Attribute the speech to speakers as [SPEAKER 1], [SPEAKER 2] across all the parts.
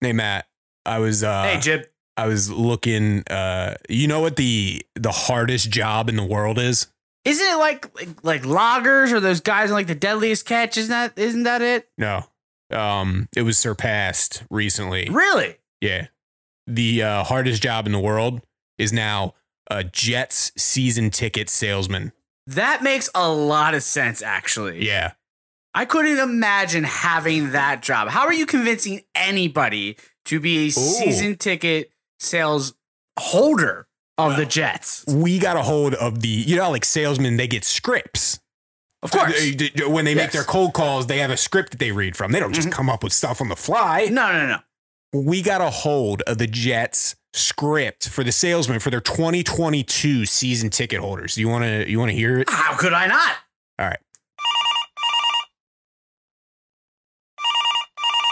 [SPEAKER 1] Hey Matt, I was uh
[SPEAKER 2] hey, Jib.
[SPEAKER 1] I was looking uh you know what the the hardest job in the world is?
[SPEAKER 2] Isn't it like, like like loggers or those guys in like the deadliest catch? Isn't that isn't that it?
[SPEAKER 1] No. Um it was surpassed recently.
[SPEAKER 2] Really?
[SPEAKER 1] Yeah. The uh, hardest job in the world is now a Jets season ticket salesman.
[SPEAKER 2] That makes a lot of sense, actually.
[SPEAKER 1] Yeah.
[SPEAKER 2] I couldn't imagine having that job. How are you convincing anybody to be a season ticket sales holder of the Jets?
[SPEAKER 1] We got a hold of the you know like salesmen they get scripts.
[SPEAKER 2] Of course.
[SPEAKER 1] When they make
[SPEAKER 2] Yes.
[SPEAKER 1] their cold calls, they have a script that they read from. They don't just
[SPEAKER 2] Mhm.
[SPEAKER 1] come up with stuff on the fly.
[SPEAKER 2] No, no, no.
[SPEAKER 1] we got a hold of the Jets script for the salesman for their 2022 season ticket holders. You want to you want to hear it?
[SPEAKER 2] How could I not?
[SPEAKER 1] All right.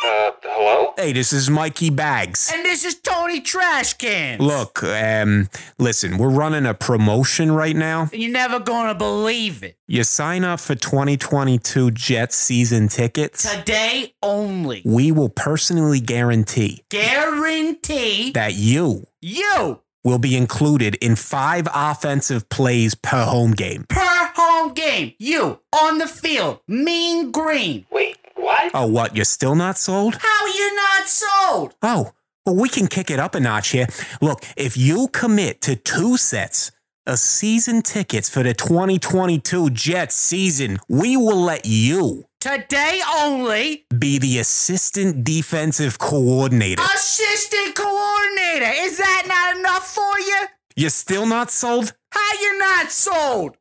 [SPEAKER 3] Uh, hello?
[SPEAKER 1] Hey, this is Mikey Bags.
[SPEAKER 2] And this is Tony Trashcan.
[SPEAKER 1] Look, um, listen, we're running a promotion right now.
[SPEAKER 2] You're never gonna believe it.
[SPEAKER 1] You sign up for 2022 Jets season tickets.
[SPEAKER 2] Today only.
[SPEAKER 1] We will personally guarantee
[SPEAKER 2] Guarantee
[SPEAKER 1] that you
[SPEAKER 2] you
[SPEAKER 1] will be included in five offensive plays per home game.
[SPEAKER 2] per home game. You on the field. Mean green.
[SPEAKER 3] Wait, what?
[SPEAKER 1] Oh, what? You're still not sold?
[SPEAKER 2] How you not sold?
[SPEAKER 1] Oh, well, we can kick it up a notch here. Look, if you commit to two sets of season tickets for the 2022 Jets season, we will let you
[SPEAKER 2] Today only.
[SPEAKER 1] be the assistant defensive coordinator.
[SPEAKER 2] Assistant coordinator. Is that not enough for you?
[SPEAKER 1] You're still not sold?
[SPEAKER 2] How you not sold?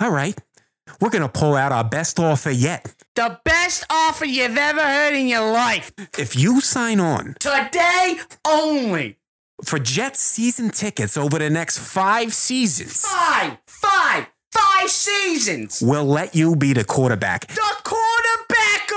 [SPEAKER 1] All right. We're going to pull out our best offer yet.
[SPEAKER 2] The best offer you've ever heard in your life.
[SPEAKER 1] If you sign on
[SPEAKER 2] Today only.
[SPEAKER 1] for Jets season tickets over the next five seasons,
[SPEAKER 2] Five, five, five seasons.
[SPEAKER 1] we'll let you be the quarterback.
[SPEAKER 2] The quarterback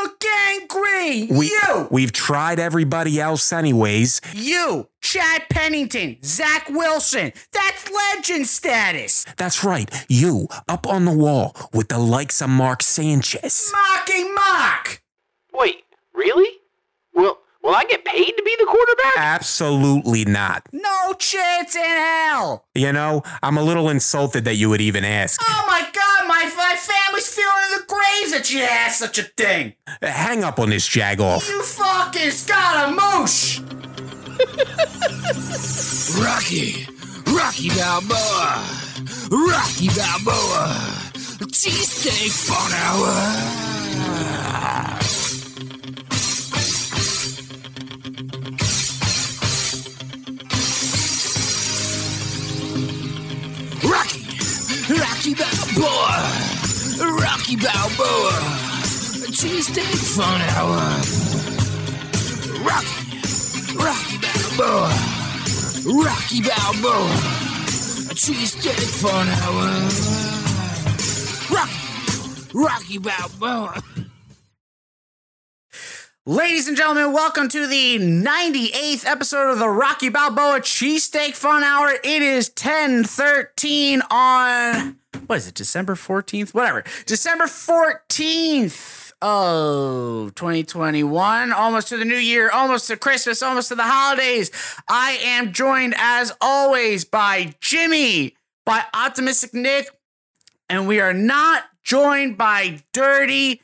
[SPEAKER 2] of Gang Green.
[SPEAKER 1] We,
[SPEAKER 2] you.
[SPEAKER 1] We've tried everybody else anyways.
[SPEAKER 2] You. Chad Pennington. Zach Wilson. That's legend status.
[SPEAKER 1] That's right. You up on the wall with the likes of Mark Sanchez.
[SPEAKER 2] Mocking mock.
[SPEAKER 3] Wait, really? Will Will I get paid to be the quarterback?
[SPEAKER 1] Absolutely not.
[SPEAKER 2] No chance in hell.
[SPEAKER 1] You know, I'm a little insulted that you would even ask.
[SPEAKER 2] Oh my god, my, my family's feeling in the graves that you asked such a thing.
[SPEAKER 1] Hang up on this jag off.
[SPEAKER 2] You fucking scaramouche.
[SPEAKER 4] Rocky, Rocky Balboa, Rocky Balboa, cheesesteak for an hour. Rocky Balboa, Rocky Balboa, cheesesteak an hour. Rocky, Rocky Balboa. Rocky Balboa, cheesesteak an hour. Rocky, Rocky Balboa.
[SPEAKER 2] Ladies and gentlemen, welcome to the 98th episode of the Rocky Balboa Cheesesteak Fun Hour. It is 1013 on, what is it, December 14th? Whatever. December 14th of 2021. Almost to the new year, almost to Christmas, almost to the holidays. I am joined, as always, by Jimmy, by Optimistic Nick, and we are not joined by Dirty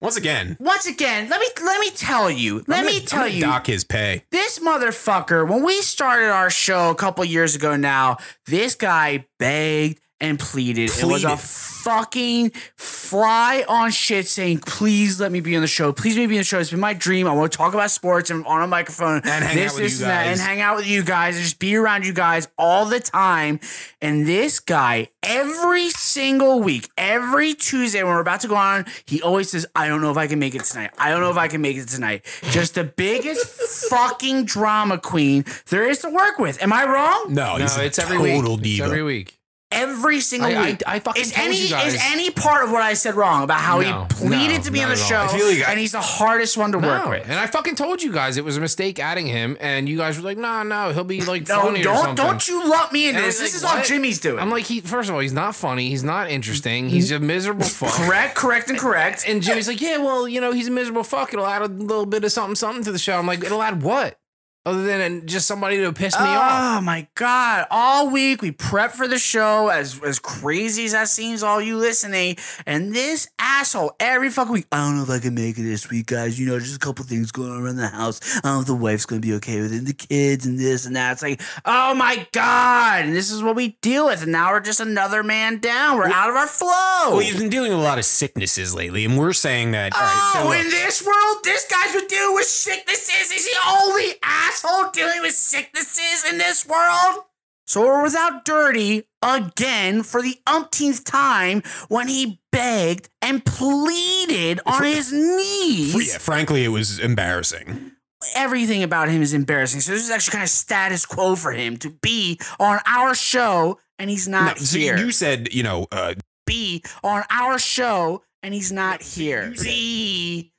[SPEAKER 1] Once again,
[SPEAKER 2] once again, let me let me tell you. Let
[SPEAKER 1] I'm
[SPEAKER 2] me
[SPEAKER 1] gonna-
[SPEAKER 2] tell
[SPEAKER 1] gonna
[SPEAKER 2] you.
[SPEAKER 1] Dock his pay.
[SPEAKER 2] This motherfucker, when we started our show a couple years ago now, this guy begged and pleaded. It was a fucking fly on shit saying, please let me be on the show. Please let me be on the show. It's been my dream. I want to talk about sports and on a microphone.
[SPEAKER 1] And hang
[SPEAKER 2] this,
[SPEAKER 1] out with
[SPEAKER 2] this,
[SPEAKER 1] you
[SPEAKER 2] and that,
[SPEAKER 1] guys.
[SPEAKER 2] and hang out with you guys and just be around you guys all the time. And this guy, every single week, every Tuesday when we're about to go on, he always says, I don't know if I can make it tonight. I don't know if I can make it tonight. Just the biggest fucking drama queen there is to work with. Am I wrong?
[SPEAKER 1] No,
[SPEAKER 5] No,
[SPEAKER 1] he's a
[SPEAKER 5] it's every
[SPEAKER 1] total
[SPEAKER 5] week. It's
[SPEAKER 1] diva.
[SPEAKER 5] every week.
[SPEAKER 2] Every single
[SPEAKER 5] I- I-
[SPEAKER 2] week.
[SPEAKER 5] I fucking
[SPEAKER 2] is
[SPEAKER 5] told
[SPEAKER 2] any
[SPEAKER 5] you guys.
[SPEAKER 2] is any part of what I said wrong about how
[SPEAKER 5] No,
[SPEAKER 2] he pleaded
[SPEAKER 5] no,
[SPEAKER 2] to be on
[SPEAKER 5] not
[SPEAKER 2] the
[SPEAKER 5] at
[SPEAKER 2] show,
[SPEAKER 5] all. I
[SPEAKER 1] feel like I-
[SPEAKER 2] and he's the hardest one to work
[SPEAKER 5] No,
[SPEAKER 2] with.
[SPEAKER 5] and I fucking told you guys it was a mistake adding him, and you guys were like, "No, no, he'll be like
[SPEAKER 2] No,
[SPEAKER 5] funny or
[SPEAKER 2] don't
[SPEAKER 5] something."
[SPEAKER 2] don't you lump me into
[SPEAKER 5] And
[SPEAKER 2] this. This
[SPEAKER 5] like,
[SPEAKER 2] is all
[SPEAKER 5] what?
[SPEAKER 2] Jimmy's doing.
[SPEAKER 5] I'm like, he first of all, he's not funny, he's not interesting, he's a miserable fuck.
[SPEAKER 2] correct, correct, and correct.
[SPEAKER 5] And Jimmy's like, yeah, well, you know, he's a miserable fuck. It'll add a little bit of something, something to the show. I'm like, it'll add what? Other than just somebody to piss me off.
[SPEAKER 2] Oh my god! All week we prep for the show, as as crazy as that seems, all you listening, and this asshole every fucking week. I don't know if I can make it this week, guys. You know, just a couple things going on around the house. I don't know if the wife's gonna be okay with it, and the kids, and this and that. It's like, oh my god! And this is what we deal with, and now we're just another man down. We're out of our flow.
[SPEAKER 1] Well, he's been dealing with a lot of sicknesses lately, and we're saying that. all right, oh, so
[SPEAKER 2] Oh,
[SPEAKER 1] look,
[SPEAKER 2] in this world, this guy's been dealing with sicknesses. Is the only asshole dealing with sicknesses in this world? So we're without Dirty again for the umpteenth time when he begged and pleaded on his knees.
[SPEAKER 1] yeah, frankly, it was embarrassing.
[SPEAKER 2] Everything about him is embarrassing. So this is actually kind of status quo for him to be on our show and he's
[SPEAKER 1] No,
[SPEAKER 2] not
[SPEAKER 1] so
[SPEAKER 2] here.
[SPEAKER 1] you said, you know, uh,
[SPEAKER 2] be on our show and he's not here. Be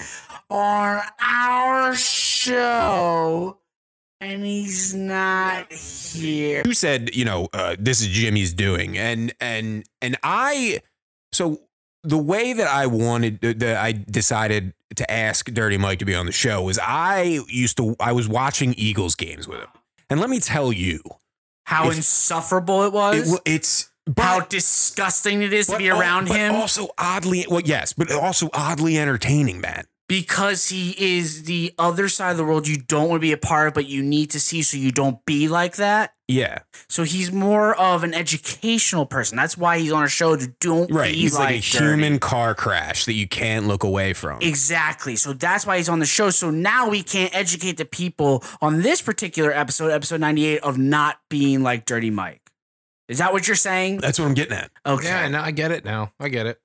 [SPEAKER 2] on our show and he's not here.
[SPEAKER 1] you said, you know, uh, this is Jimmy's doing, and and and I, so the way that I wanted that I decided to ask Dirty Mike to be on the show was I used to I was watching Eagles games with him, and let me tell you,
[SPEAKER 2] How
[SPEAKER 1] If-
[SPEAKER 2] insufferable it
[SPEAKER 1] it,
[SPEAKER 2] was.
[SPEAKER 1] wa- it's
[SPEAKER 2] how disgusting it is to be
[SPEAKER 1] al-
[SPEAKER 2] around
[SPEAKER 1] but
[SPEAKER 2] him
[SPEAKER 1] Also oddly, well, yes, but also oddly entertaining, man.
[SPEAKER 2] Because he is the other side of the world you don't want to be a part of, but you need to see so you don't be like that.
[SPEAKER 1] Yeah,
[SPEAKER 2] So he's more of an educational person. That's why he's on a show to don't
[SPEAKER 1] right.
[SPEAKER 2] be
[SPEAKER 1] He's like, a
[SPEAKER 2] Dirty.
[SPEAKER 1] human car crash that you can't look away from.
[SPEAKER 2] Exactly. So that's why he's on the show. So now we can't educate the people on this particular episode, episode 98, of not being like Dirty Mike. Is that what you're saying?
[SPEAKER 1] That's what I'm getting at.
[SPEAKER 2] Okay.
[SPEAKER 5] Yeah, no, I get it now. I get it.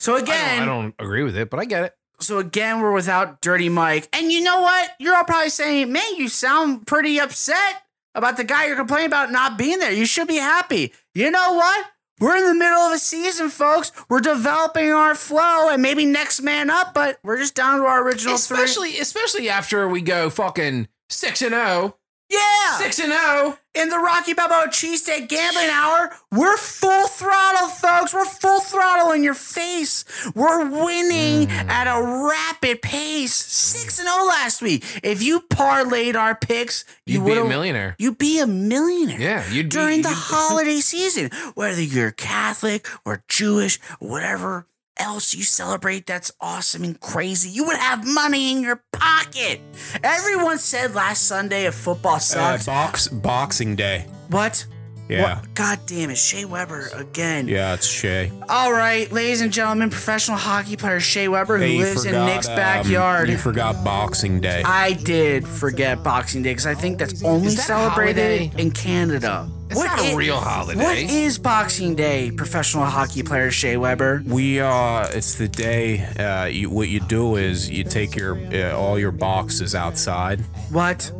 [SPEAKER 2] So
[SPEAKER 5] I don't-
[SPEAKER 2] again,
[SPEAKER 5] I don't agree with it, but I get it.
[SPEAKER 2] So again, we're without Dirty Mike. And you know what? You're all probably saying, man, you sound pretty upset about the guy you're complaining about not being there. You should be happy. You know what? We're in the middle of a season, folks. We're developing our flow and maybe next man up, but we're just down to our original three.
[SPEAKER 5] Especially, especially after we go fucking six and zero,
[SPEAKER 2] Yeah.
[SPEAKER 5] six and oh. zero.
[SPEAKER 2] in the Rocky Balboa Cheesesteak Gambling Hour, we're full throttle, folks. We're full throttle in your face. We're winning
[SPEAKER 5] Mm.
[SPEAKER 2] at a rapid pace. 6 and 0 last week. If you parlayed our picks, you
[SPEAKER 5] You'd be
[SPEAKER 2] would
[SPEAKER 5] a millionaire.
[SPEAKER 2] You'd be a millionaire.
[SPEAKER 5] Yeah, you'd be-
[SPEAKER 2] during the
[SPEAKER 5] you'd-
[SPEAKER 2] holiday season. Whether you're Catholic or Jewish, whatever else you celebrate that's awesome and crazy, you would have money in your pocket. Everyone said last Sunday if football
[SPEAKER 1] Uh,
[SPEAKER 2] sucks.
[SPEAKER 1] box Boxing Day.
[SPEAKER 2] What?
[SPEAKER 1] Yeah.
[SPEAKER 2] What? God damn it, Shea Weber again.
[SPEAKER 1] Yeah, it's Shay.
[SPEAKER 2] All right, ladies and gentlemen, professional hockey player Shea Weber, who
[SPEAKER 1] Hey, you
[SPEAKER 2] lives in
[SPEAKER 1] forgot,
[SPEAKER 2] Nick's
[SPEAKER 1] um,
[SPEAKER 2] backyard.
[SPEAKER 1] you forgot Boxing Day.
[SPEAKER 2] I did forget Boxing Day because I think that's only
[SPEAKER 5] that
[SPEAKER 2] celebrated
[SPEAKER 5] holiday?
[SPEAKER 2] in Canada.
[SPEAKER 5] It's not a real holiday.
[SPEAKER 2] What is Boxing Day, professional hockey player Shea Weber?
[SPEAKER 1] we uh, it's the day. Uh, you, what you do is you take your uh, all your boxes outside
[SPEAKER 2] What?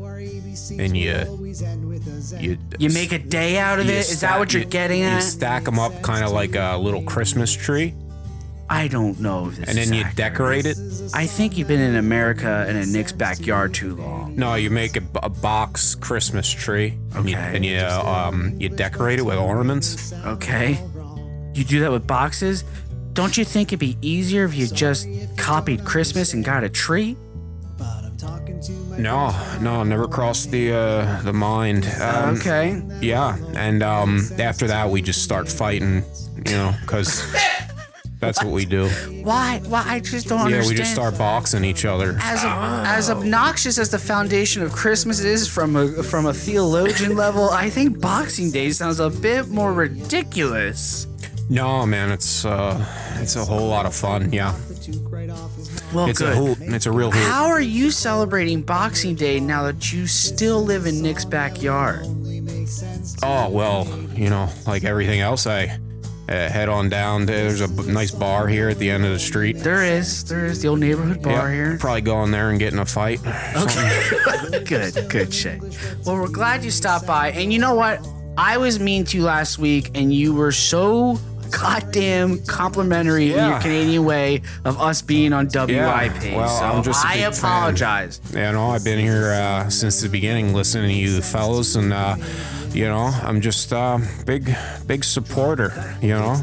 [SPEAKER 1] and you you
[SPEAKER 2] You make a day out of
[SPEAKER 1] you
[SPEAKER 2] it? Is that
[SPEAKER 1] stack-
[SPEAKER 2] what you're
[SPEAKER 1] you-
[SPEAKER 2] getting
[SPEAKER 1] You
[SPEAKER 2] at?
[SPEAKER 1] stack them up, kind of like a little Christmas tree,
[SPEAKER 2] I don't know if this
[SPEAKER 1] and
[SPEAKER 2] is
[SPEAKER 1] then you
[SPEAKER 2] accurate.
[SPEAKER 1] decorate it.
[SPEAKER 2] I think you've been in America and in Nick's backyard too long.
[SPEAKER 1] No, you make a, a box Christmas tree, and you,
[SPEAKER 2] Okay.
[SPEAKER 1] and you um you decorate it with ornaments.
[SPEAKER 2] Okay. You do that with boxes? Don't you think it'd be easier if you just copied Christmas and got a tree?
[SPEAKER 1] No, no, never crossed the uh, the mind. Um,
[SPEAKER 2] Okay.
[SPEAKER 1] Yeah, and um, after that we just start fighting, you know, because that's what we do.
[SPEAKER 2] Why? Why? I just don't
[SPEAKER 1] Yeah,
[SPEAKER 2] understand.
[SPEAKER 1] we just start boxing each other.
[SPEAKER 2] As, as obnoxious as the foundation of Christmas is from a from a theologian level, I think Boxing Day sounds a bit more ridiculous.
[SPEAKER 1] No, man, it's uh, it's a whole lot of fun. Yeah,
[SPEAKER 2] Well,
[SPEAKER 1] it's
[SPEAKER 2] good.
[SPEAKER 1] a hoot. It's a real hoot.
[SPEAKER 2] How are you celebrating Boxing Day now that you still live in Nick's backyard?
[SPEAKER 1] Oh well, you know, like everything else, I uh, head on down. There's a b- nice bar here at the end of the street.
[SPEAKER 2] There is, there is the old neighborhood bar
[SPEAKER 1] Yeah,
[SPEAKER 2] here.
[SPEAKER 1] Probably go in there and get in a fight.
[SPEAKER 2] Okay. good, good shit. Well, we're glad you stopped by. And you know what? I was mean to you last week, and you were so goddamn complimentary in your Canadian way of us being on WIP.
[SPEAKER 1] well,
[SPEAKER 2] so
[SPEAKER 1] I'm just
[SPEAKER 2] I
[SPEAKER 1] big fan.
[SPEAKER 2] apologize.
[SPEAKER 1] You know, I've been here uh, since the beginning, listening to you fellows, and uh, you know, I'm just uh, big, big supporter. You know,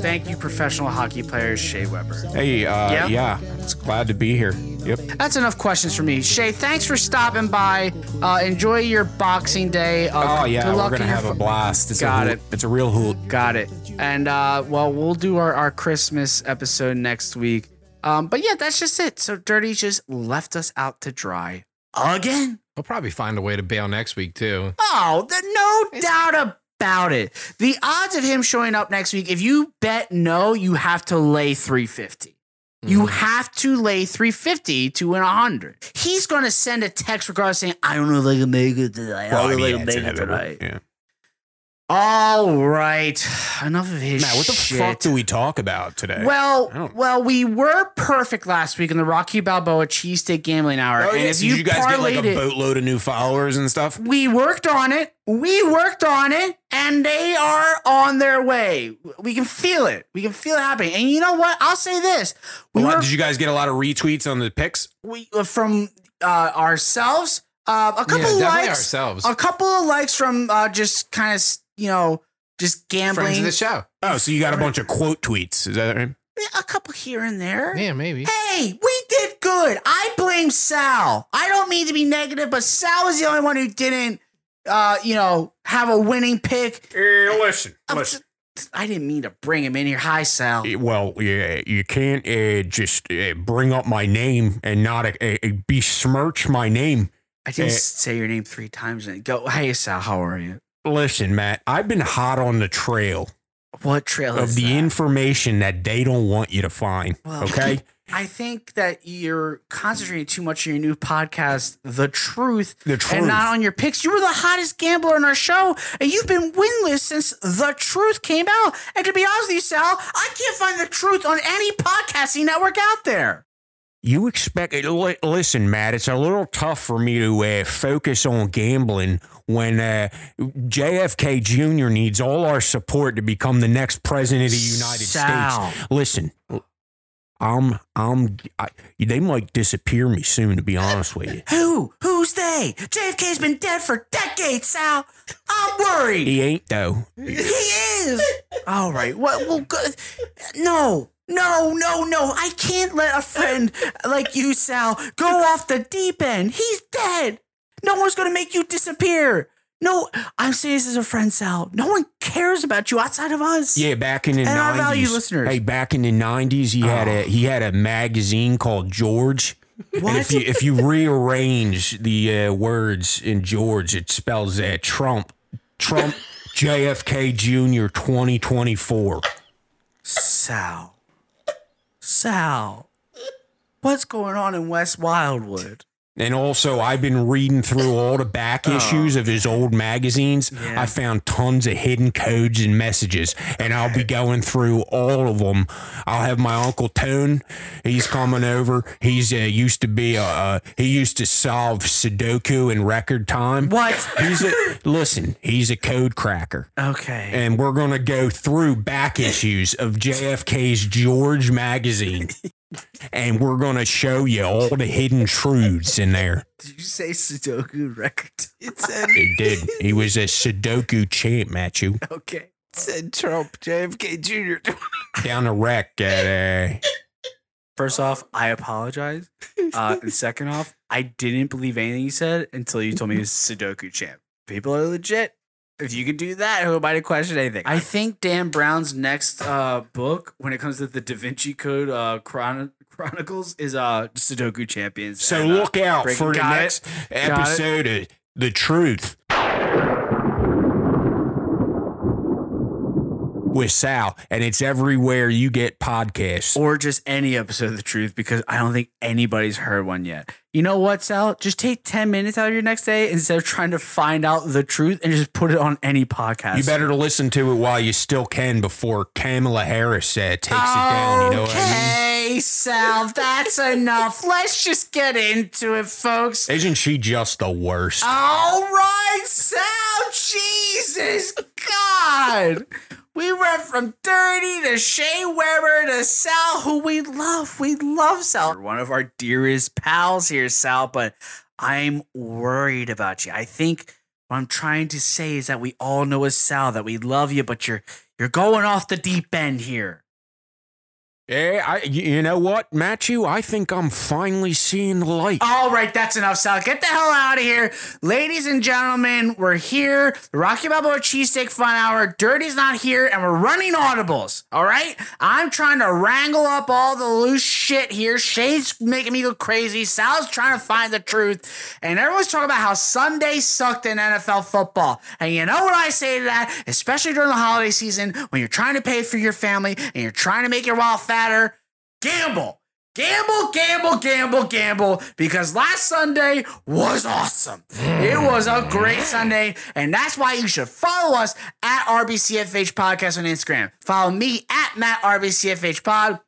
[SPEAKER 2] Thank you, professional hockey players, Shea Weber.
[SPEAKER 1] hey, uh,
[SPEAKER 2] Yeah?
[SPEAKER 1] yeah, it's glad to be here. Yep.
[SPEAKER 2] That's enough questions for me. Shay, thanks for stopping by. Uh, enjoy your Boxing Day. Uh,
[SPEAKER 1] Oh yeah, we're gonna have a blast. It's
[SPEAKER 2] Got
[SPEAKER 1] a,
[SPEAKER 2] it.
[SPEAKER 1] It's a real hoot.
[SPEAKER 2] Got it. And uh, well, we'll do our, our Christmas episode next week. Um, but yeah, that's just it. So Dirty just left us out to dry again.
[SPEAKER 5] He'll probably find a way to bail next week too.
[SPEAKER 2] Oh, there's no doubt about it. The odds of him showing up next week, if you bet no, you have to lay 350. You have to lay 350 to win 100. He's going to send a text regardless saying, I don't know if I can make it tonight. I don't know if I can
[SPEAKER 1] it's
[SPEAKER 2] make it tonight.
[SPEAKER 1] Yeah.
[SPEAKER 2] All right. Enough of his
[SPEAKER 1] Matt, what the
[SPEAKER 2] shit.
[SPEAKER 1] fuck do we talk about today?
[SPEAKER 2] Well, well, we were perfect last week in the Rocky Balboa cheesesteak gambling hour.
[SPEAKER 1] oh,
[SPEAKER 2] and
[SPEAKER 1] yeah,
[SPEAKER 2] if
[SPEAKER 1] did
[SPEAKER 2] you,
[SPEAKER 1] you guys get like a boatload of new followers and stuff?
[SPEAKER 2] we worked on it. We worked on it, and they are on their way. We can feel it. We can feel it happening. And you know what? I'll say this: we
[SPEAKER 1] lot-
[SPEAKER 2] were
[SPEAKER 1] did you guys get a lot of retweets on the picks?
[SPEAKER 2] we, uh, from uh, ourselves. Uh, a couple
[SPEAKER 5] yeah,
[SPEAKER 2] of likes.
[SPEAKER 5] ourselves.
[SPEAKER 2] A couple of likes from uh, just kind of you know just gambling.
[SPEAKER 5] Friends
[SPEAKER 2] gambling.
[SPEAKER 5] of the show.
[SPEAKER 1] Oh, so you got a bunch of quote tweets? Is that right?
[SPEAKER 2] Yeah, a couple here and there.
[SPEAKER 5] Yeah, maybe.
[SPEAKER 2] Hey, we did good. I blame Sal. I don't mean to be negative, but Sal was the only one who didn't, uh, you know, have a winning pick.
[SPEAKER 1] Hey, listen,
[SPEAKER 2] I'm
[SPEAKER 1] listen.
[SPEAKER 2] s- I didn't mean to bring him in here. Hi, Sal.
[SPEAKER 1] Well, yeah, you can't uh, just uh, bring up my name and not besmirch my name.
[SPEAKER 2] I didn't
[SPEAKER 1] eh.
[SPEAKER 2] say your name three times. And go, hey, Sal. How are you?
[SPEAKER 1] Listen, Matt, I've been hot on the trail
[SPEAKER 2] What trail
[SPEAKER 1] of the
[SPEAKER 2] that?
[SPEAKER 1] information that they don't want you to find.
[SPEAKER 2] Well,
[SPEAKER 1] Okay,
[SPEAKER 2] I think that you're concentrating too much on your new podcast, The Truth,
[SPEAKER 1] the truth.
[SPEAKER 2] and not on your picks. You were the hottest gambler on our show, and you've been winless since The Truth came out. And to be honest with you, Sal, I can't find The Truth on any podcasting network out there.
[SPEAKER 1] You expect li- listen, Matt. It's a little tough for me to uh, focus on gambling when uh, JFK Jr. needs all our support to become the next president of the United
[SPEAKER 2] Sal.
[SPEAKER 1] States. Listen, I'm, I'm, I, they might disappear me soon. To be honest with you,
[SPEAKER 2] Who? Who's they? JFK's been dead for decades, Sal. I'm worried.
[SPEAKER 1] he ain't though.
[SPEAKER 2] He is. All right. Well, well good. No. No, no, no. I can't let a friend like you, Sal, go off the deep end. He's dead. No one's going to make you disappear. No, I'm saying this as a friend, Sal. No one cares about you outside of us.
[SPEAKER 1] Yeah, back in the
[SPEAKER 2] And our
[SPEAKER 1] nineties.
[SPEAKER 2] valued listeners. Oh.
[SPEAKER 1] Hey, back in the nineties, he had a he had a magazine called George. And if you if you rearrange the uh, words in George, it spells uh, Trump, Trump, JFK Jr. twenty twenty four.
[SPEAKER 2] Sal. Sal. What's going on in West Wildwood?
[SPEAKER 1] And also, I've been reading through all the back issues of his old magazines.
[SPEAKER 2] Oh. Yeah.
[SPEAKER 1] I found tons of hidden codes and messages, and I'll be going through all of them. I'll have my uncle Tone. He's coming over. He's uh, used to be a uh, he used to solve Sudoku in record time.
[SPEAKER 2] What?
[SPEAKER 1] He's a listen. He's a code cracker,
[SPEAKER 2] Okay.
[SPEAKER 1] and we're gonna go through back issues of JFK's George magazine. And we're gonna show you all the hidden truths in there.
[SPEAKER 2] Did you say Sudoku record? It said
[SPEAKER 1] He did. He was a Sudoku champ, Matthew.
[SPEAKER 2] okay.
[SPEAKER 5] Said Trump, JFK Jr.
[SPEAKER 1] Down the wreck at uh
[SPEAKER 2] First off, I apologize. Uh, and second off, I didn't believe anything you said until you told me he was Sudoku champ. People are legit. If you could do that, who am I to question anything? I think Dan Brown's next uh, book, when it comes to the Da Vinci Code uh, chron- Chronicles, is uh, Sudoku Champions.
[SPEAKER 1] So
[SPEAKER 2] And, uh,
[SPEAKER 1] look out for the next
[SPEAKER 2] it.
[SPEAKER 1] episode of The Truth. With Sal, and it's everywhere you get podcasts.
[SPEAKER 2] or just any episode of the truth because I don't think anybody's heard one yet. You know what, Sal? Just take 10 minutes out of your next day instead of trying to find out the truth and just put it on any podcast.
[SPEAKER 1] You better listen to it while you still can before Kamala Harris uh, takes it down. You know what I mean?
[SPEAKER 2] Okay, Sal, that's enough. Let's just get into it, folks.
[SPEAKER 1] Isn't she just the worst?
[SPEAKER 2] All right, Sal, Jesus God. We went from Dirty to Shea Weber to Sal, who we love. We love Sal. You're one of our dearest pals here, Sal, but I'm worried about you. I think what I'm trying to say is that we all know as Sal that we love you, but you're you're going off the deep end here.
[SPEAKER 1] Yeah, I, you know what, Matthew? I think I'm finally seeing the light.
[SPEAKER 2] All right, that's enough, Sal. Get the hell out of here. Ladies and gentlemen, we're here. Rocky Balboa Cheesesteak Fun Hour. Dirty's not here, and we're running audibles. All right? I'm trying to wrangle up all the loose shit here. Shay's making me go crazy. Sal's trying to find the truth. And everyone's talking about how Sunday sucked in NFL football. And you know what I say to that? Especially during the holiday season when you're trying to pay for your family and you're trying to make your wallet fatter. Gamble. Gamble, gamble, gamble, gamble, because last Sunday was awesome. It hmm. was a great Sunday, and that's why you should follow us at RBCFH Podcast on Instagram. Follow me at Matt RBCFH Pod,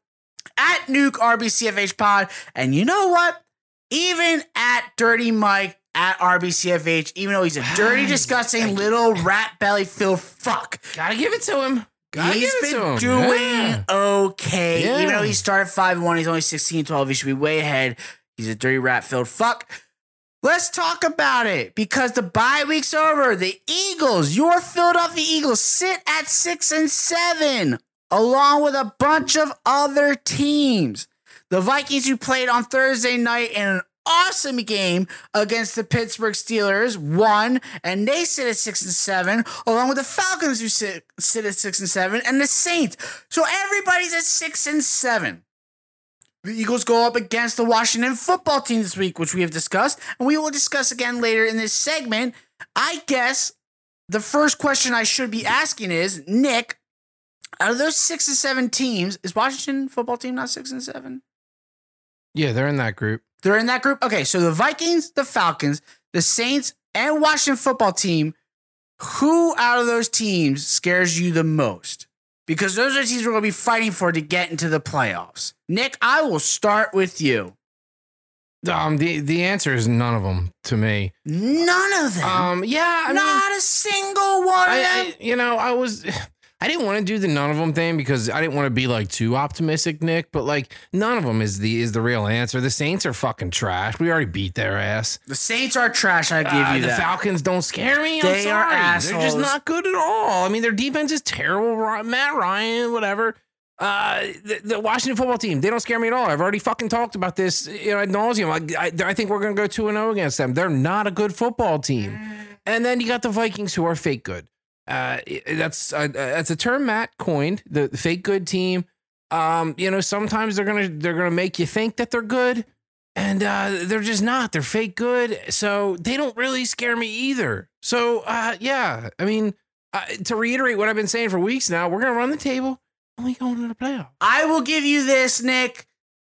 [SPEAKER 2] at Nuke RBCFH Pod, and you know what? Even at Dirty Mike at RBCFH, even though he's a dirty, disgusting little rat belly filled fuck.
[SPEAKER 5] Gotta give it to him. Gotta
[SPEAKER 2] He's
[SPEAKER 5] give it to
[SPEAKER 2] been doing
[SPEAKER 5] Yeah.
[SPEAKER 2] okay.
[SPEAKER 5] Yeah.
[SPEAKER 2] Even though he started 5 1, he's only 16 12. He should be way ahead. He's a dirty rat filled fuck. Let's talk about it because the bye week's over. The Eagles, your Philadelphia Eagles, sit at six and seven, along with a bunch of other teams. The Vikings, who played on Thursday night in an awesome game against the Pittsburgh Steelers, won, and they sit at six and seven, along with the Falcons, who sit, sit at six and seven, and the Saints. So everybody's at six and seven. The Eagles go up against the Washington football team this week, which we have discussed, and we will discuss again later in this segment. I guess the first question I should be asking is Nick, out of those six and seven teams, is Washington football team not six and seven?
[SPEAKER 5] Yeah, they're in that group.
[SPEAKER 2] They're in that group. Okay, so the Vikings, the Falcons, the Saints, and Washington football team. Who out of those teams scares you the most? Because those are the teams we're going to be fighting for to get into the playoffs. Nick, I will start with you.
[SPEAKER 5] Um, the the answer is none of them to me.
[SPEAKER 2] None of them.
[SPEAKER 5] Um, yeah, I mean,
[SPEAKER 2] Not a single one
[SPEAKER 5] I. I, you know, I was, I didn't want to do the none of them thing because I didn't want to be like too optimistic, Nick. But like, none of them is the is the real answer. The Saints are fucking trash. We already beat their ass.
[SPEAKER 2] the Saints are trash. I give
[SPEAKER 5] Uh,
[SPEAKER 2] you
[SPEAKER 5] the
[SPEAKER 2] that.
[SPEAKER 5] Falcons don't scare me. I'm
[SPEAKER 2] They are
[SPEAKER 5] sorry. They're just not good at all. I mean, their defense is terrible. Matt Ryan, whatever. Uh, the, the Washington football team, they don't scare me at all. I've already fucking talked about this, you know, ad nauseum. I, I, I think we're gonna go two and zero against them. They're not a good football team. And then you got the Vikings, who are fake good. Uh, that's uh, that's a term Matt coined. The, the fake good team. Um, you know, sometimes they're gonna they're gonna make you think that they're good, and uh, they're just not. They're fake good, so they don't really scare me either. So uh, yeah, I mean, uh, to reiterate what I've been saying for weeks now, we're gonna run the table we going to the playoffs.
[SPEAKER 2] I will give you this, Nick.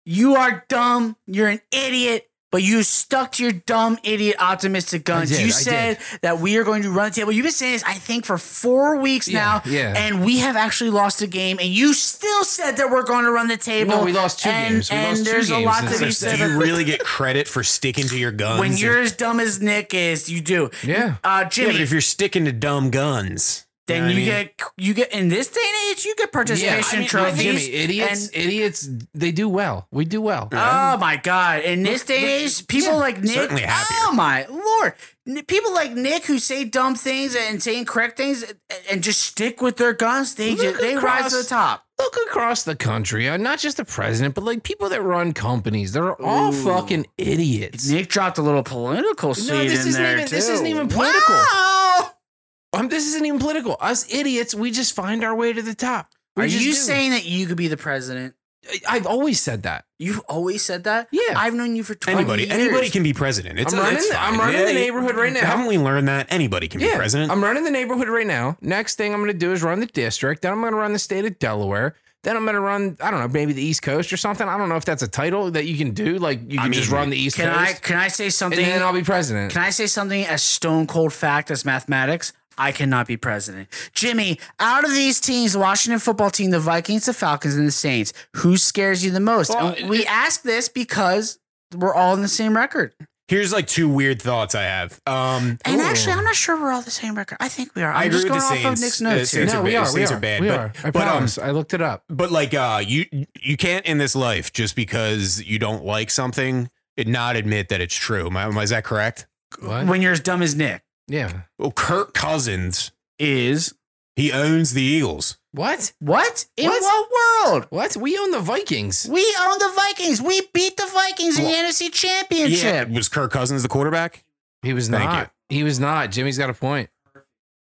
[SPEAKER 2] You are dumb. You're an idiot, but you stuck to your dumb, idiot, optimistic guns.
[SPEAKER 5] did,
[SPEAKER 2] you
[SPEAKER 5] I
[SPEAKER 2] said that we are going to run the table. You've been saying this, I think, for four weeks
[SPEAKER 5] Yeah,
[SPEAKER 2] now.
[SPEAKER 5] yeah.
[SPEAKER 2] And we have actually lost a game, and you still said that we're going to run the table.
[SPEAKER 5] No, we lost two
[SPEAKER 2] and,
[SPEAKER 5] games. We
[SPEAKER 2] and
[SPEAKER 5] lost two
[SPEAKER 2] there's a
[SPEAKER 5] games
[SPEAKER 2] lot
[SPEAKER 5] since
[SPEAKER 2] to be said.
[SPEAKER 1] Do you really get credit for sticking to your guns?
[SPEAKER 2] when you're as dumb as Nick is, you do.
[SPEAKER 5] Yeah.
[SPEAKER 2] Uh,
[SPEAKER 1] yeah,
[SPEAKER 2] Jimmy,
[SPEAKER 1] but if you're sticking to dumb guns,
[SPEAKER 2] then
[SPEAKER 1] know
[SPEAKER 2] you
[SPEAKER 1] I mean?
[SPEAKER 2] get you get in this day and age, you get participation trophies.
[SPEAKER 5] Jimmy, idiots,
[SPEAKER 2] and-
[SPEAKER 5] idiots, they do well. We do well.
[SPEAKER 2] Oh my god! In this day and age, people
[SPEAKER 5] yeah,
[SPEAKER 2] like Nick. Oh my lord! People like Nick who say dumb things and say incorrect things and- and just stick with their guns. They just, they rise to the top.
[SPEAKER 5] Look across the country, uh, not just the president, but like people that run companies. They're all
[SPEAKER 2] Ooh.
[SPEAKER 5] fucking idiots.
[SPEAKER 2] Nick dropped a little political seed
[SPEAKER 5] this
[SPEAKER 2] in
[SPEAKER 5] isn't
[SPEAKER 2] there
[SPEAKER 5] even-
[SPEAKER 2] too.
[SPEAKER 5] this isn't even political.
[SPEAKER 2] Wow!
[SPEAKER 5] Um, this isn't even political. Us idiots, we just find our way to the top. We
[SPEAKER 2] Are
[SPEAKER 5] just
[SPEAKER 2] you
[SPEAKER 5] do.
[SPEAKER 2] saying that you could be the president?
[SPEAKER 5] I- I've always said that.
[SPEAKER 2] You've always said that.
[SPEAKER 5] Yeah.
[SPEAKER 2] I've known you for twenty
[SPEAKER 1] anybody
[SPEAKER 2] years.
[SPEAKER 1] anybody can be president. It's
[SPEAKER 5] I'm running
[SPEAKER 1] it's
[SPEAKER 5] the- I'm
[SPEAKER 1] fine.
[SPEAKER 5] running the neighborhood right now.
[SPEAKER 1] Haven't we learned that anybody can be president?
[SPEAKER 5] I'm running the neighborhood right now. Next thing I'm going to do is run the district. Then I'm going to run the state of Delaware. Then I'm going to run, I don't know, maybe the East Coast or something. I don't know if that's a title that you can do. Like you
[SPEAKER 1] I
[SPEAKER 5] can just run the East
[SPEAKER 2] Can I
[SPEAKER 5] Coast.
[SPEAKER 2] can I say something?
[SPEAKER 5] and then I'll be president.
[SPEAKER 2] Can I say something as stone cold fact as mathematics? I cannot be president. Jimmy, out of these teams, the Washington football team, the Vikings, the Falcons, and the Saints, who scares you the most?
[SPEAKER 5] Well,
[SPEAKER 2] we
[SPEAKER 5] it-
[SPEAKER 2] ask this because we're all in the same record.
[SPEAKER 1] here's like two weird thoughts I have. Um,
[SPEAKER 2] And
[SPEAKER 5] Ooh.
[SPEAKER 2] actually, I'm not sure we're all the same record. I think we are. I'm
[SPEAKER 1] I agree
[SPEAKER 2] just
[SPEAKER 1] with
[SPEAKER 2] going
[SPEAKER 1] the
[SPEAKER 2] off of
[SPEAKER 1] Saints.
[SPEAKER 2] Nick's
[SPEAKER 1] Uh,
[SPEAKER 2] notes here.
[SPEAKER 1] Saints
[SPEAKER 5] no,
[SPEAKER 1] are
[SPEAKER 5] we
[SPEAKER 1] bad.
[SPEAKER 5] are. We are.
[SPEAKER 1] are bad,
[SPEAKER 5] We
[SPEAKER 1] but-
[SPEAKER 5] are. I
[SPEAKER 1] but, um,
[SPEAKER 5] promise. I looked it up.
[SPEAKER 1] but like uh, you you can't in this life just because you don't like something and not admit that it's true. Am I- is that correct?
[SPEAKER 5] What?
[SPEAKER 2] When you're as dumb as Nick
[SPEAKER 5] Yeah.
[SPEAKER 1] Well, Kirk Cousins
[SPEAKER 2] is
[SPEAKER 1] he owns the Eagles.
[SPEAKER 5] What?
[SPEAKER 2] what in
[SPEAKER 5] What?
[SPEAKER 2] what world?
[SPEAKER 5] What? We own the Vikings.
[SPEAKER 2] We own the Vikings. We beat the Vikings in the NFC Championship. Yeah.
[SPEAKER 1] Was Kirk Cousins the quarterback?
[SPEAKER 5] He was
[SPEAKER 1] Thank
[SPEAKER 5] not. He was not. Jimmy's got a point.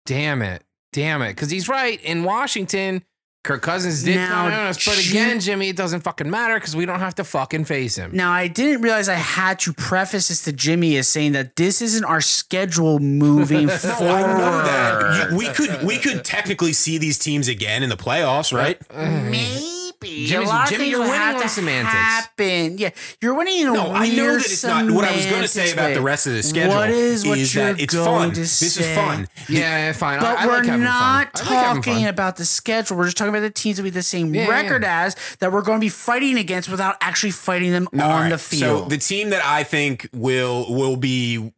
[SPEAKER 5] Damn it. Damn it. Because he's right. In Washington, Kirk Cousins did
[SPEAKER 2] Now,
[SPEAKER 5] come on us. But
[SPEAKER 2] Jim-
[SPEAKER 5] again, Jimmy, it doesn't fucking matter because we don't have to fucking face him.
[SPEAKER 2] Now, I didn't realize I had to preface this to Jimmy as saying that this isn't our schedule moving
[SPEAKER 1] No,
[SPEAKER 2] forward.
[SPEAKER 1] I know that. You- we could we could technically see these teams again in the playoffs, right?
[SPEAKER 2] Maybe.
[SPEAKER 5] Jimmy's-
[SPEAKER 2] a lot of
[SPEAKER 5] Jimmy,
[SPEAKER 2] things
[SPEAKER 5] you're winning
[SPEAKER 2] have
[SPEAKER 5] on
[SPEAKER 2] to
[SPEAKER 5] semantics.
[SPEAKER 2] happen. Yeah, you're winning in a
[SPEAKER 1] No, I know that it's not. What I was going to say about the rest of the schedule
[SPEAKER 2] What is what
[SPEAKER 1] is
[SPEAKER 2] you're
[SPEAKER 1] that it's
[SPEAKER 2] going
[SPEAKER 1] fun.
[SPEAKER 2] to
[SPEAKER 1] This is
[SPEAKER 2] say?
[SPEAKER 1] fun.
[SPEAKER 5] Yeah, fine.
[SPEAKER 2] But
[SPEAKER 5] I, I
[SPEAKER 2] we're
[SPEAKER 5] like
[SPEAKER 2] not.
[SPEAKER 5] I like
[SPEAKER 2] talking about the schedule. We're just talking about the teams that we have the same
[SPEAKER 5] Yeah,
[SPEAKER 2] record as that we're going to be fighting against without actually fighting them
[SPEAKER 1] No,
[SPEAKER 2] on
[SPEAKER 1] right.
[SPEAKER 2] the field.
[SPEAKER 1] So the team that I think will will be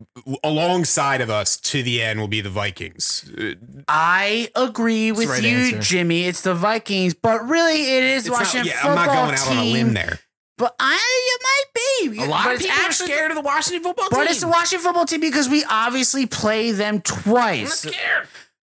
[SPEAKER 1] alongside of us to the end will be the Vikings.
[SPEAKER 2] I agree with
[SPEAKER 5] right
[SPEAKER 2] you,
[SPEAKER 5] answer.
[SPEAKER 2] Jimmy. It's the Vikings, but really it is
[SPEAKER 1] it's
[SPEAKER 2] the
[SPEAKER 1] not-
[SPEAKER 2] Washington
[SPEAKER 1] yeah, I'm not going out
[SPEAKER 2] team.
[SPEAKER 1] on a limb there.
[SPEAKER 2] But I, it might be
[SPEAKER 5] A lot
[SPEAKER 2] but
[SPEAKER 5] of people are scared of the Washington football
[SPEAKER 2] But
[SPEAKER 5] team.
[SPEAKER 2] But it's the Washington football team because we obviously play them
[SPEAKER 5] I'm not
[SPEAKER 2] twice.
[SPEAKER 5] scared.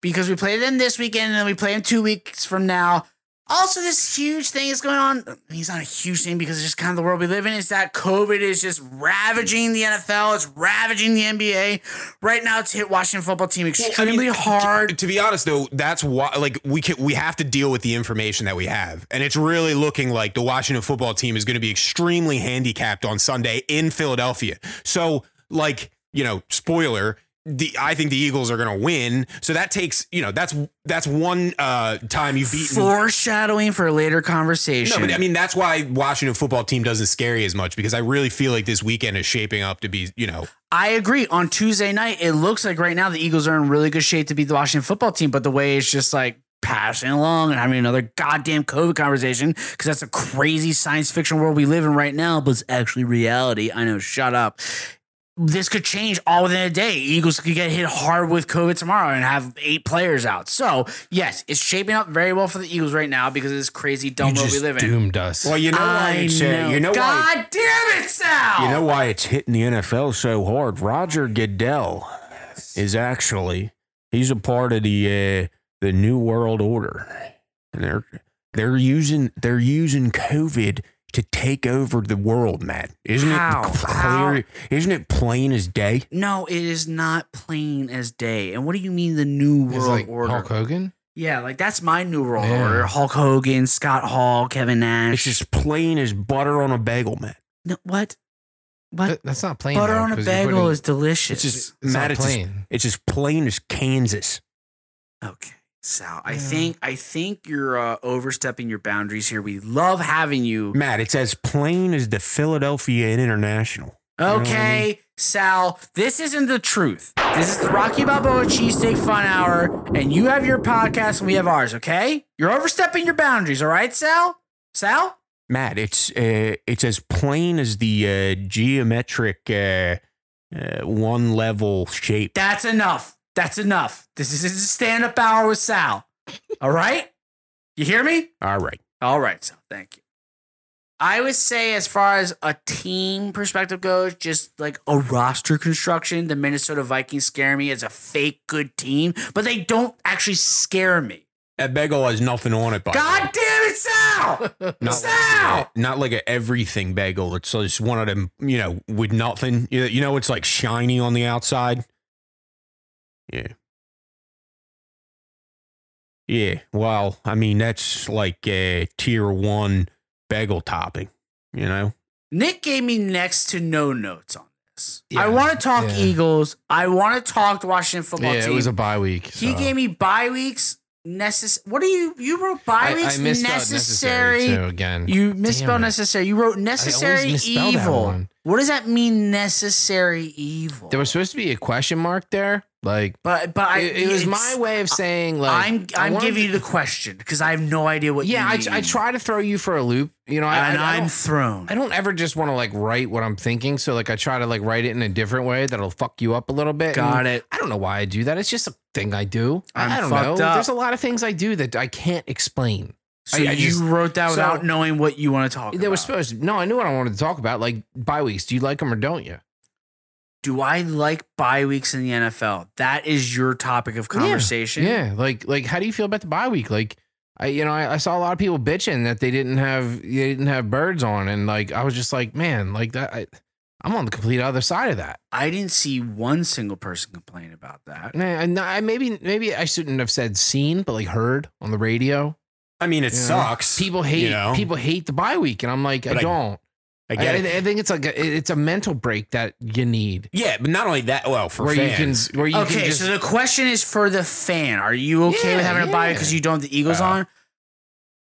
[SPEAKER 2] Because we play them this weekend and then we play them two weeks from now. Also, this huge thing is going on. I mean, It's not a huge thing because it's just kind of the world we live in. Is that COVID is just ravaging the NFL. It's ravaging the NBA. Right now, it's hit Washington football team
[SPEAKER 1] Well, I
[SPEAKER 2] extremely
[SPEAKER 1] mean,
[SPEAKER 2] hard.
[SPEAKER 1] To, to be honest, though, that's why like we can we have to deal with the information that we have, and it's really looking like the Washington football team is going to be extremely handicapped on Sunday in Philadelphia. So, like you know, spoiler. The, I think the Eagles are going to win, so that takes you know that's that's one uh, time you've beaten.
[SPEAKER 2] Foreshadowing for a later conversation.
[SPEAKER 1] No, but I mean that's why Washington football team doesn't scare you as much because I really feel like this weekend is shaping up to be you know
[SPEAKER 2] I agree. On Tuesday night, it looks like right now the Eagles are in really good shape to beat the Washington football team, but the way it's just like passing along and having another goddamn COVID conversation because that's a crazy science fiction world we live in right now, but it's actually reality. I know, shut up. This could change all within a day. Eagles could get hit hard with COVID tomorrow and have eight players out. So, yes, it's shaping up very well for the Eagles right now because of this crazy dumb
[SPEAKER 5] You
[SPEAKER 2] world we
[SPEAKER 5] just
[SPEAKER 2] live in.
[SPEAKER 5] doomed us.
[SPEAKER 1] well you know why
[SPEAKER 2] I
[SPEAKER 1] it's, uh,
[SPEAKER 2] know.
[SPEAKER 1] you know why
[SPEAKER 2] God damn it, Sal!
[SPEAKER 1] You know why it's hitting the NFL so hard? Roger Goodell is actually he's a part of the uh, the New World Order, and they're they're using they're using COVID to take over the world, Matt. Isn't
[SPEAKER 2] How?
[SPEAKER 1] it clear? Isn't it plain as day?
[SPEAKER 2] No, it is not plain as day. And what do you mean the new
[SPEAKER 5] It's
[SPEAKER 2] world
[SPEAKER 5] like
[SPEAKER 2] order?
[SPEAKER 5] Hulk Hogan.
[SPEAKER 2] Yeah, like that's my new world
[SPEAKER 5] Yeah.
[SPEAKER 2] order. Hulk Hogan, Scott Hall, Kevin Nash.
[SPEAKER 1] It's just plain as butter on a bagel, Matt.
[SPEAKER 2] no, what? What?
[SPEAKER 5] That- That's not plain.
[SPEAKER 2] Butter
[SPEAKER 5] though,
[SPEAKER 2] on a bagel
[SPEAKER 5] putting-
[SPEAKER 2] is delicious.
[SPEAKER 1] It's just
[SPEAKER 5] It's
[SPEAKER 1] Matt.
[SPEAKER 5] not
[SPEAKER 1] It's just,
[SPEAKER 5] plain.
[SPEAKER 1] it's as plain as Kansas.
[SPEAKER 2] okay. Sal, I
[SPEAKER 5] Yeah.
[SPEAKER 2] think I think you're uh, overstepping your boundaries here. We love having you.
[SPEAKER 1] Matt, it's as plain as the Philadelphia International. know I
[SPEAKER 2] Okay, Sal, this isn't the truth. This is the Rocky Balboa Cheesesteak Fun Hour, and you have your podcast and we have ours, okay? You're overstepping your boundaries, all right, Sal? Sal?
[SPEAKER 1] Matt, it's uh, it's as plain as the uh, geometric uh, uh, one level shape.
[SPEAKER 2] That's enough. That's enough. This is a stand up hour with Sal. All right? You hear me?
[SPEAKER 1] All right.
[SPEAKER 2] All right, Sal. Thank you. I would say, as far as a team perspective goes, just like a roster construction, the Minnesota Vikings scare me as a fake good team, but they don't actually scare me.
[SPEAKER 1] That bagel has nothing on it, by
[SPEAKER 2] God damn it, Sal!
[SPEAKER 1] Not
[SPEAKER 2] Sal!
[SPEAKER 1] like, a, not like a everything bagel. It's just one of them, you know, with nothing. You you know, it's like shiny on the outside. Yeah. Yeah. Well, I mean, that's like a tier one bagel topping, you know?
[SPEAKER 2] Nick gave me next to no notes on this.
[SPEAKER 5] Yeah,
[SPEAKER 2] I want to talk
[SPEAKER 5] yeah.
[SPEAKER 2] Eagles. I want to talk the Washington football
[SPEAKER 5] Yeah,
[SPEAKER 2] team.
[SPEAKER 5] it was a bye week.
[SPEAKER 2] He
[SPEAKER 5] so.
[SPEAKER 2] gave me bye weeks. Necess- what do you you wrote bye
[SPEAKER 5] I,
[SPEAKER 2] weeks
[SPEAKER 5] I misspelled
[SPEAKER 2] necessary?
[SPEAKER 5] necessary too again.
[SPEAKER 2] You misspelled necessary. You wrote necessary evil. What does that mean? Necessary evil.
[SPEAKER 5] There was supposed to be a question mark there, Like
[SPEAKER 2] But but I,
[SPEAKER 5] it, it was my way of saying like
[SPEAKER 2] I'm I'm giving
[SPEAKER 5] to-
[SPEAKER 2] you the question because I have no idea what.
[SPEAKER 5] yeah.
[SPEAKER 2] you
[SPEAKER 5] I. I try to throw you for a loop. You know, I,
[SPEAKER 2] and
[SPEAKER 5] I, don't-
[SPEAKER 2] thrown.
[SPEAKER 5] I don't ever just want to like write what I'm thinking. So like I try to like write it in a different way that'll fuck you up a little bit.
[SPEAKER 2] Got
[SPEAKER 5] And
[SPEAKER 2] it.
[SPEAKER 5] I don't know why I do that. It's just a thing I do. I-
[SPEAKER 2] I'm
[SPEAKER 5] I don't know.
[SPEAKER 2] up.
[SPEAKER 5] There's a lot of things I do that I can't explain.
[SPEAKER 2] So
[SPEAKER 5] I- I
[SPEAKER 2] you
[SPEAKER 5] just-
[SPEAKER 2] wrote that
[SPEAKER 5] so-
[SPEAKER 2] without knowing what you want to talk
[SPEAKER 5] They
[SPEAKER 2] about.
[SPEAKER 5] were supposed to. No, I knew what I wanted to talk about. Like bye weeks. Do you like them or don't you?
[SPEAKER 2] Do I like bye weeks in the NFL? That is your topic of conversation.
[SPEAKER 5] Yeah. Like like how do you feel about the bye week? Like I you know I, I saw a lot of people bitching that they didn't have they didn't have birds on, and like I was just like man like that. I, I'm on the complete other side of that.
[SPEAKER 2] I didn't see one single person complain about that.
[SPEAKER 5] Man, I, I maybe maybe I shouldn't have said seen, but like heard on the radio.
[SPEAKER 1] I mean, it
[SPEAKER 5] you know?
[SPEAKER 1] sucks.
[SPEAKER 5] People hate
[SPEAKER 1] you know?
[SPEAKER 5] people hate the bye week, and I'm like I
[SPEAKER 1] But I
[SPEAKER 5] don't.
[SPEAKER 1] I
[SPEAKER 5] I,
[SPEAKER 1] get
[SPEAKER 5] I,
[SPEAKER 1] it.
[SPEAKER 5] I think it's like a, it's a mental break that you need,
[SPEAKER 1] Yeah, but not only that. Well, for
[SPEAKER 5] where
[SPEAKER 1] fans,
[SPEAKER 5] you can where you can
[SPEAKER 2] Okay,
[SPEAKER 5] just
[SPEAKER 2] so the question is for the fan. Are you okay with
[SPEAKER 5] Yeah,
[SPEAKER 2] having a bye
[SPEAKER 5] yeah.
[SPEAKER 2] because you don't have the Eagles
[SPEAKER 1] Uh.
[SPEAKER 2] on?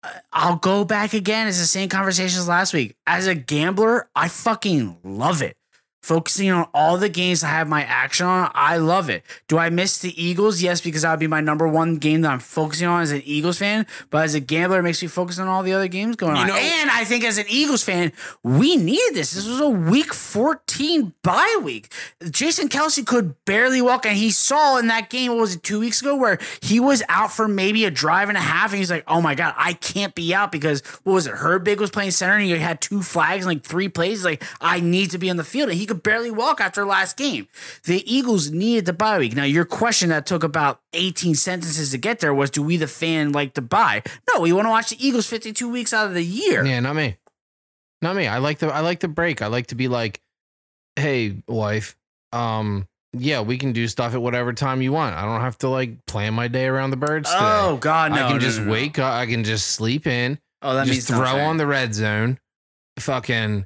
[SPEAKER 2] Uh, I'll go back again. It's the same conversation as last week. As a gambler, I fucking love it. Focusing on all the games I have my action on, I love it. Do I miss the Eagles? Yes, because that would be my number one game that I'm focusing on as an Eagles fan. But as a gambler, it makes me focus on all the other games going
[SPEAKER 1] You
[SPEAKER 2] on.
[SPEAKER 1] know-
[SPEAKER 2] and I think as an Eagles fan, we needed this. This was a week 14 bye week. Jason Kelce could barely walk, and he saw in that game, what was it, two weeks ago, where he was out for maybe a drive and a half, and he's like, oh my God, I can't be out because, what was it, Herbig was playing center, and he had two flags and like three plays. He's like, I need to be on the field, and he could barely walk after last game. The Eagles needed the bye week. Now, your question that took about 18 sentences to get there was, do we, the fan, like to buy? No, we want to watch the Eagles 52 weeks out of the year.
[SPEAKER 5] Yeah, not me. Not me. I like the I like the break. I like to be like, hey, wife, um, yeah, we can do stuff at whatever time you want. I don't have to like plan my day around the birds today.
[SPEAKER 2] Oh God, no!
[SPEAKER 5] I can
[SPEAKER 2] no,
[SPEAKER 5] just
[SPEAKER 2] no, no.
[SPEAKER 5] wake up. I can just sleep in.
[SPEAKER 2] Oh, that means
[SPEAKER 5] just throw on the red zone. Fucking,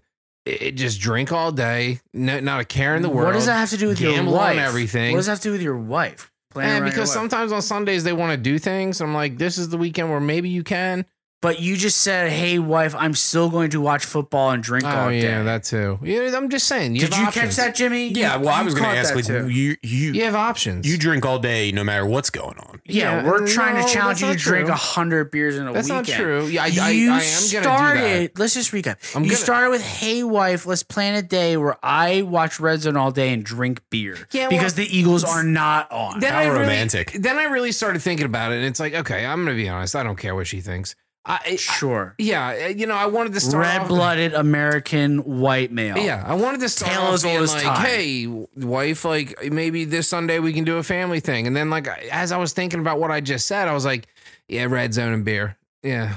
[SPEAKER 5] it, just drink all day. No, not a care in the world.
[SPEAKER 2] What does that have to do with your wife?
[SPEAKER 5] everything.
[SPEAKER 2] What does that have to do with your wife? Your
[SPEAKER 5] because sometimes on Sundays they want to do things. I'm like, this is the weekend where maybe you can.
[SPEAKER 2] But you just said, "Hey, wife, I'm still going to watch football and drink
[SPEAKER 5] Oh
[SPEAKER 2] all day."
[SPEAKER 5] yeah, that too. Yeah, I'm just saying. You
[SPEAKER 2] Did
[SPEAKER 5] have
[SPEAKER 2] you
[SPEAKER 5] options.
[SPEAKER 2] catch that, Jimmy?
[SPEAKER 1] yeah.
[SPEAKER 2] You-
[SPEAKER 1] Well, I
[SPEAKER 2] you
[SPEAKER 1] was going to
[SPEAKER 2] caught
[SPEAKER 1] ask,
[SPEAKER 2] that
[SPEAKER 1] like,
[SPEAKER 2] too.
[SPEAKER 1] you you
[SPEAKER 5] You have options.
[SPEAKER 1] you drink all day, no matter what's going on.
[SPEAKER 2] Yeah,
[SPEAKER 5] Yeah,
[SPEAKER 2] we're trying
[SPEAKER 5] no,
[SPEAKER 2] to challenge
[SPEAKER 5] that's
[SPEAKER 2] you to
[SPEAKER 5] not
[SPEAKER 2] drink
[SPEAKER 5] true.
[SPEAKER 2] a hundred beers in a weekend.
[SPEAKER 5] That's not true. Yeah, I, I,
[SPEAKER 2] you
[SPEAKER 5] I am gonna do
[SPEAKER 2] started. Let's just recap.
[SPEAKER 5] I'm
[SPEAKER 2] you
[SPEAKER 5] gonna-
[SPEAKER 2] started with, "Hey, wife, let's plan a day where I watch Red Zone all day and drink beer."
[SPEAKER 5] Yeah, well-
[SPEAKER 2] because the Eagles are not on.
[SPEAKER 5] Then
[SPEAKER 1] How
[SPEAKER 5] I really,
[SPEAKER 1] romantic.
[SPEAKER 5] Then I really started thinking about it, and it's like, okay, I'm gonna be honest. I don't care what she thinks. I, I
[SPEAKER 2] sure,
[SPEAKER 5] yeah, you know, I wanted to start
[SPEAKER 2] red-blooded American white male.
[SPEAKER 5] Yeah, I wanted to start
[SPEAKER 2] Tale
[SPEAKER 5] off being like,
[SPEAKER 2] time.
[SPEAKER 5] "Hey, wife, like maybe this Sunday we can do a family thing." And then, like, as I was thinking about what I just said, I was like, "Yeah, red zone and beer. Yeah,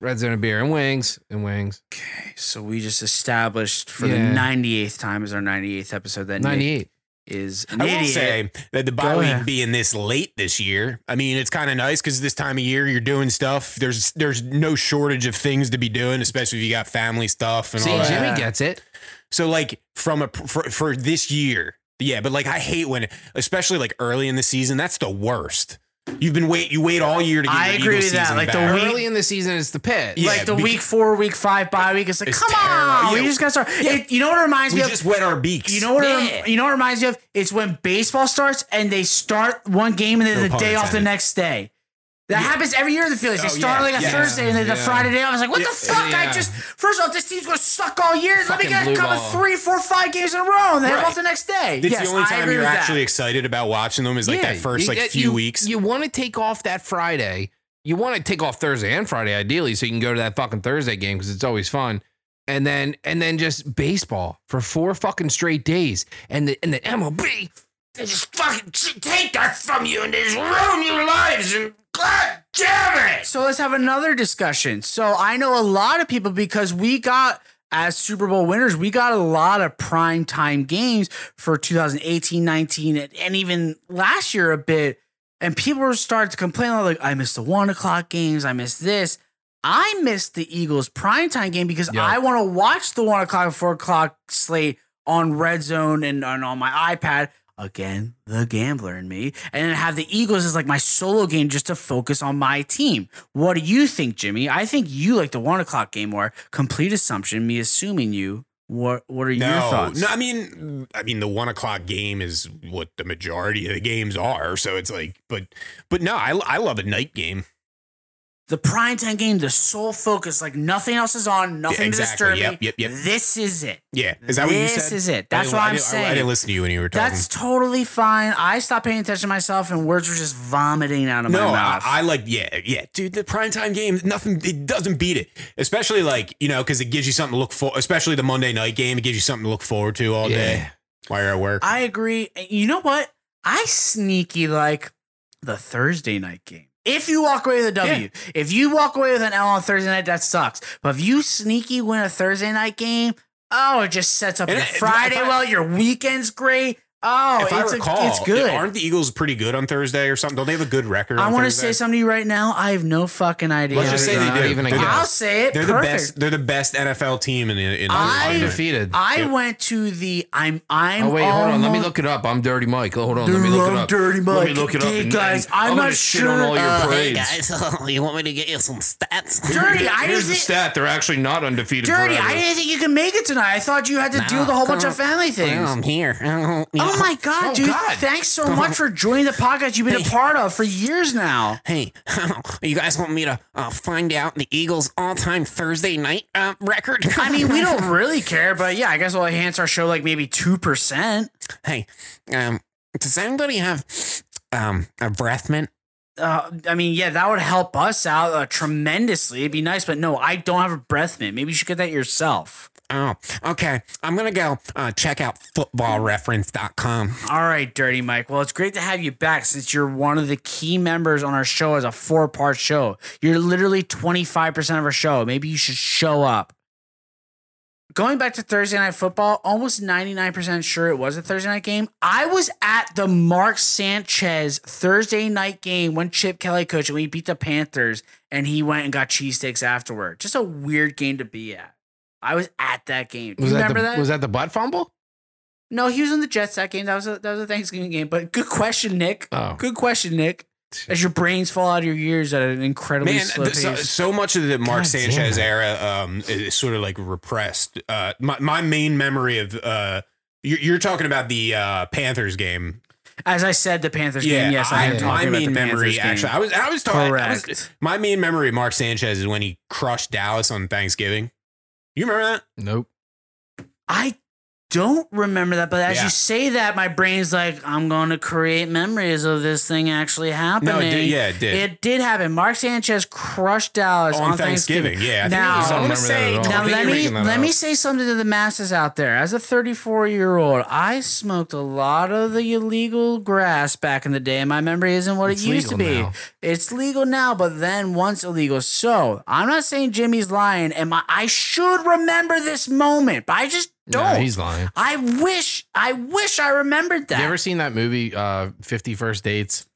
[SPEAKER 5] red zone and beer and wings and wings.
[SPEAKER 2] Okay, so we just established for the 98th time is our 98th episode that Nick
[SPEAKER 5] Ninety-eight.
[SPEAKER 2] Is an
[SPEAKER 1] I will
[SPEAKER 2] idiot.
[SPEAKER 1] say that the bye week being this late this year, I mean, it's kind of nice because this time of year you're doing stuff. There's there's no shortage of things to be doing, especially if you got family stuff and
[SPEAKER 5] See,
[SPEAKER 1] all that.
[SPEAKER 5] See
[SPEAKER 2] Jimmy
[SPEAKER 5] gets it.
[SPEAKER 1] So like from a for, for this year, yeah, but like I hate when, especially like early in the season, that's the worst. You've been wait you wait all year to get
[SPEAKER 2] I
[SPEAKER 1] your
[SPEAKER 2] agree
[SPEAKER 1] Eagles
[SPEAKER 2] with that,
[SPEAKER 1] season
[SPEAKER 2] like the
[SPEAKER 1] back.
[SPEAKER 2] week-
[SPEAKER 5] Early in the season, it's the pit.
[SPEAKER 1] Yeah,
[SPEAKER 2] like the
[SPEAKER 1] beca-
[SPEAKER 2] week four, week five bye week. It's like,
[SPEAKER 1] It's
[SPEAKER 2] come
[SPEAKER 1] terrible.
[SPEAKER 2] on,
[SPEAKER 1] Yeah.
[SPEAKER 2] we just got to start.
[SPEAKER 1] Yeah.
[SPEAKER 2] It- you know what it reminds
[SPEAKER 1] we
[SPEAKER 2] me of?
[SPEAKER 1] just wet our beaks.
[SPEAKER 2] You know what?
[SPEAKER 5] Yeah.
[SPEAKER 2] It, you know what it reminds me of? It's when baseball starts and they start one game and then
[SPEAKER 1] No
[SPEAKER 2] the
[SPEAKER 1] pun
[SPEAKER 2] day off the next day. That happens every year in the Phillies. They
[SPEAKER 1] Oh,
[SPEAKER 2] start
[SPEAKER 1] yeah,
[SPEAKER 2] like a
[SPEAKER 1] yeah,
[SPEAKER 2] Thursday and then the. Friday day. I was like, what
[SPEAKER 1] Yeah,
[SPEAKER 2] the fuck? I just first off, this team's gonna suck all year. Let me get a couple three, four, five games in a row and then
[SPEAKER 1] Right.
[SPEAKER 2] off the next day.
[SPEAKER 1] It's
[SPEAKER 2] yes,
[SPEAKER 1] the only time you're actually
[SPEAKER 2] that.
[SPEAKER 1] excited about watching them is like that first like
[SPEAKER 5] you-
[SPEAKER 1] few
[SPEAKER 5] you-
[SPEAKER 1] weeks.
[SPEAKER 5] You want to take off that Friday. You want to take off Thursday and Friday, ideally, so you can go to that fucking Thursday game because it's always fun. And then and then just baseball for four fucking straight days. And the and the MLB, they just fucking take that from you and they just ruin your lives. And God damn it!
[SPEAKER 2] So let's have another discussion. So I know a lot of people because we got as Super Bowl winners, we got a lot of prime time games for 2018, 19, and, and even last year a bit. And people were starting to complain like, I missed the one o'clock games, I missed this. I missed the Eagles primetime game because
[SPEAKER 5] Yeah.
[SPEAKER 2] I want to watch the one o'clock four o'clock slate on Red Zone and, and on my iPad. Again, the gambler in me, and then have the Eagles as like my solo game just to focus on my team. What do you think, Jimmy? I think you like the one o'clock game more. Complete assumption, me assuming you What What are your
[SPEAKER 1] No,
[SPEAKER 2] thoughts?
[SPEAKER 1] no. I mean, I mean, the one o'clock game is what the majority of the games are. So it's like, but, but no, I, I love a night game.
[SPEAKER 2] The primetime game, the sole focus, like nothing else is on, nothing
[SPEAKER 1] exactly.
[SPEAKER 2] to disturb
[SPEAKER 1] Yep,
[SPEAKER 2] me.
[SPEAKER 1] yep, yep.
[SPEAKER 2] This is it.
[SPEAKER 1] Yeah, is that what you said?
[SPEAKER 2] This is it. That's what
[SPEAKER 1] I
[SPEAKER 2] I'm
[SPEAKER 1] I- I, didn't listen to you when you were talking.
[SPEAKER 2] That's totally fine. I stopped paying attention to myself, and words were just vomiting out of
[SPEAKER 1] no,
[SPEAKER 2] my
[SPEAKER 1] I,
[SPEAKER 2] mouth.
[SPEAKER 1] I like yeah, yeah, dude. The primetime game, nothing. It doesn't beat it, especially like you know because it gives you something to look for. Especially the Monday night game, it gives you something to look forward to all day while you're at work.
[SPEAKER 2] I agree. You know what? I sneaky like the Thursday night game. If you walk away with a W, if you walk away with an L on Thursday night, that sucks. But if you sneaky win a Thursday night game, oh, it just sets up
[SPEAKER 1] And
[SPEAKER 2] your
[SPEAKER 1] if
[SPEAKER 2] Friday
[SPEAKER 1] I-
[SPEAKER 2] well. Your weekend's great. Oh,
[SPEAKER 1] if I
[SPEAKER 2] it's, a-
[SPEAKER 1] recall,
[SPEAKER 2] it's good.
[SPEAKER 1] aren't the Eagles pretty good on Thursday or something? Don't they have a good record?
[SPEAKER 2] I want to say something to you right now. I have no fucking idea.
[SPEAKER 1] Let's just say they do.
[SPEAKER 5] even a
[SPEAKER 1] They're
[SPEAKER 5] guess.
[SPEAKER 2] I'll say it.
[SPEAKER 1] They're
[SPEAKER 2] Perfect.
[SPEAKER 1] the best. They're the best NFL team in the in
[SPEAKER 2] I-
[SPEAKER 5] Undefeated.
[SPEAKER 2] I
[SPEAKER 1] Yep.
[SPEAKER 2] went to the. I'm. I'm.
[SPEAKER 5] oh wait, hold on. Let me look it up. I'm Dirty Mike. Hold on. Let me
[SPEAKER 2] Dude,
[SPEAKER 5] look it
[SPEAKER 2] I'm
[SPEAKER 5] up.
[SPEAKER 2] Dirty Mike.
[SPEAKER 5] Let me
[SPEAKER 2] Mike.
[SPEAKER 5] look it up.
[SPEAKER 2] Okay,
[SPEAKER 5] and-
[SPEAKER 2] guys,
[SPEAKER 5] and
[SPEAKER 2] I'm
[SPEAKER 5] gonna
[SPEAKER 2] not
[SPEAKER 5] shit
[SPEAKER 2] sure-
[SPEAKER 5] on all your
[SPEAKER 2] uh,
[SPEAKER 5] parades.
[SPEAKER 3] you want me to get you some stats?
[SPEAKER 2] Dirty. I
[SPEAKER 5] Here's
[SPEAKER 2] didn't
[SPEAKER 5] the
[SPEAKER 2] think,
[SPEAKER 5] stat. They're actually not undefeated.
[SPEAKER 2] Dirty.
[SPEAKER 5] forever.
[SPEAKER 2] I didn't think you could make it tonight. I thought you had to deal with a whole bunch of family things.
[SPEAKER 3] I'm here.
[SPEAKER 2] Oh my god,
[SPEAKER 5] Oh,
[SPEAKER 2] dude!
[SPEAKER 5] God.
[SPEAKER 2] Thanks so much for joining the podcast you've been a part of for years now.
[SPEAKER 3] Hey, you guys want me to uh, find out the Eagles' all-time Thursday night uh, record?
[SPEAKER 2] I mean, we don't really care, but yeah, I guess we'll enhance our show like maybe two percent.
[SPEAKER 3] hey, um, does anybody have um a breath mint?
[SPEAKER 2] Uh, I mean, yeah, that would help us out uh, tremendously. It'd be nice, but no, I don't have a breath mint. Maybe you should get that yourself.
[SPEAKER 3] Oh, okay. I'm gonna go uh, check out footballreference.com.
[SPEAKER 2] All right, Dirty Mike. Well, it's great to have you back since you're one of the key members on our show as a four part show. You're literally 25% of our show. Maybe you should show up. Going back to Thursday Night Football, almost 99% sure it was a Thursday night game. I was at the Mark Sanchez Thursday night game when Chip Kelly coached and we beat the Panthers and he went and got cheesesteaks afterward. Just a weird game to be at. I was at that game. Do
[SPEAKER 5] Was
[SPEAKER 2] you
[SPEAKER 5] that
[SPEAKER 2] remember
[SPEAKER 5] the,
[SPEAKER 2] that?
[SPEAKER 5] Was that the butt fumble?
[SPEAKER 2] No, he was in the Jets that game. That was a that was a Thanksgiving game. But good question, Nick.
[SPEAKER 5] Oh.
[SPEAKER 2] Good question, Nick. As your brains fall out of your ears at an incredibly
[SPEAKER 1] Man,
[SPEAKER 2] slow
[SPEAKER 1] th- so,
[SPEAKER 2] pace.
[SPEAKER 1] so much of the Mark
[SPEAKER 5] God
[SPEAKER 1] Sanchez era um, is sort of like repressed. Uh, my, my main memory of uh, you're, you're talking about the uh, Panthers game.
[SPEAKER 2] As I said, the Panthers game. Yes, I,
[SPEAKER 1] I,
[SPEAKER 2] am
[SPEAKER 1] my
[SPEAKER 2] talking about
[SPEAKER 1] main
[SPEAKER 2] the
[SPEAKER 1] memory
[SPEAKER 2] Panthers game.
[SPEAKER 1] actually. I was I was talking. I was-
[SPEAKER 2] Correct.
[SPEAKER 1] my main memory of Mark Sanchez is when he crushed Dallas on Thanksgiving. You remember that?
[SPEAKER 5] Nope.
[SPEAKER 2] I don't remember that, but as
[SPEAKER 1] Yeah.
[SPEAKER 2] you say that, my brain's like, I'm going to create memories of this thing actually happening.
[SPEAKER 1] No, it did, yeah, it did.
[SPEAKER 2] It did happen. Mark Sanchez crushed Dallas on,
[SPEAKER 1] on Thanksgiving. Yeah. I
[SPEAKER 2] Now-
[SPEAKER 1] it I
[SPEAKER 5] I don't
[SPEAKER 1] want to say.
[SPEAKER 2] Now let me
[SPEAKER 5] making that
[SPEAKER 2] let me say something to the masses out there. As a 34 year old, I smoked a lot of the illegal grass back in the day, and my memory isn't what
[SPEAKER 5] It's
[SPEAKER 2] it used to be.
[SPEAKER 5] now.
[SPEAKER 2] It's legal now, but then once illegal. So I'm not saying Jimmy's lying, and my I should remember this moment, but I just don't.
[SPEAKER 5] No, he's lying.
[SPEAKER 2] I wish I wish I remembered that.
[SPEAKER 5] You ever seen that movie, uh, 50 First Dates?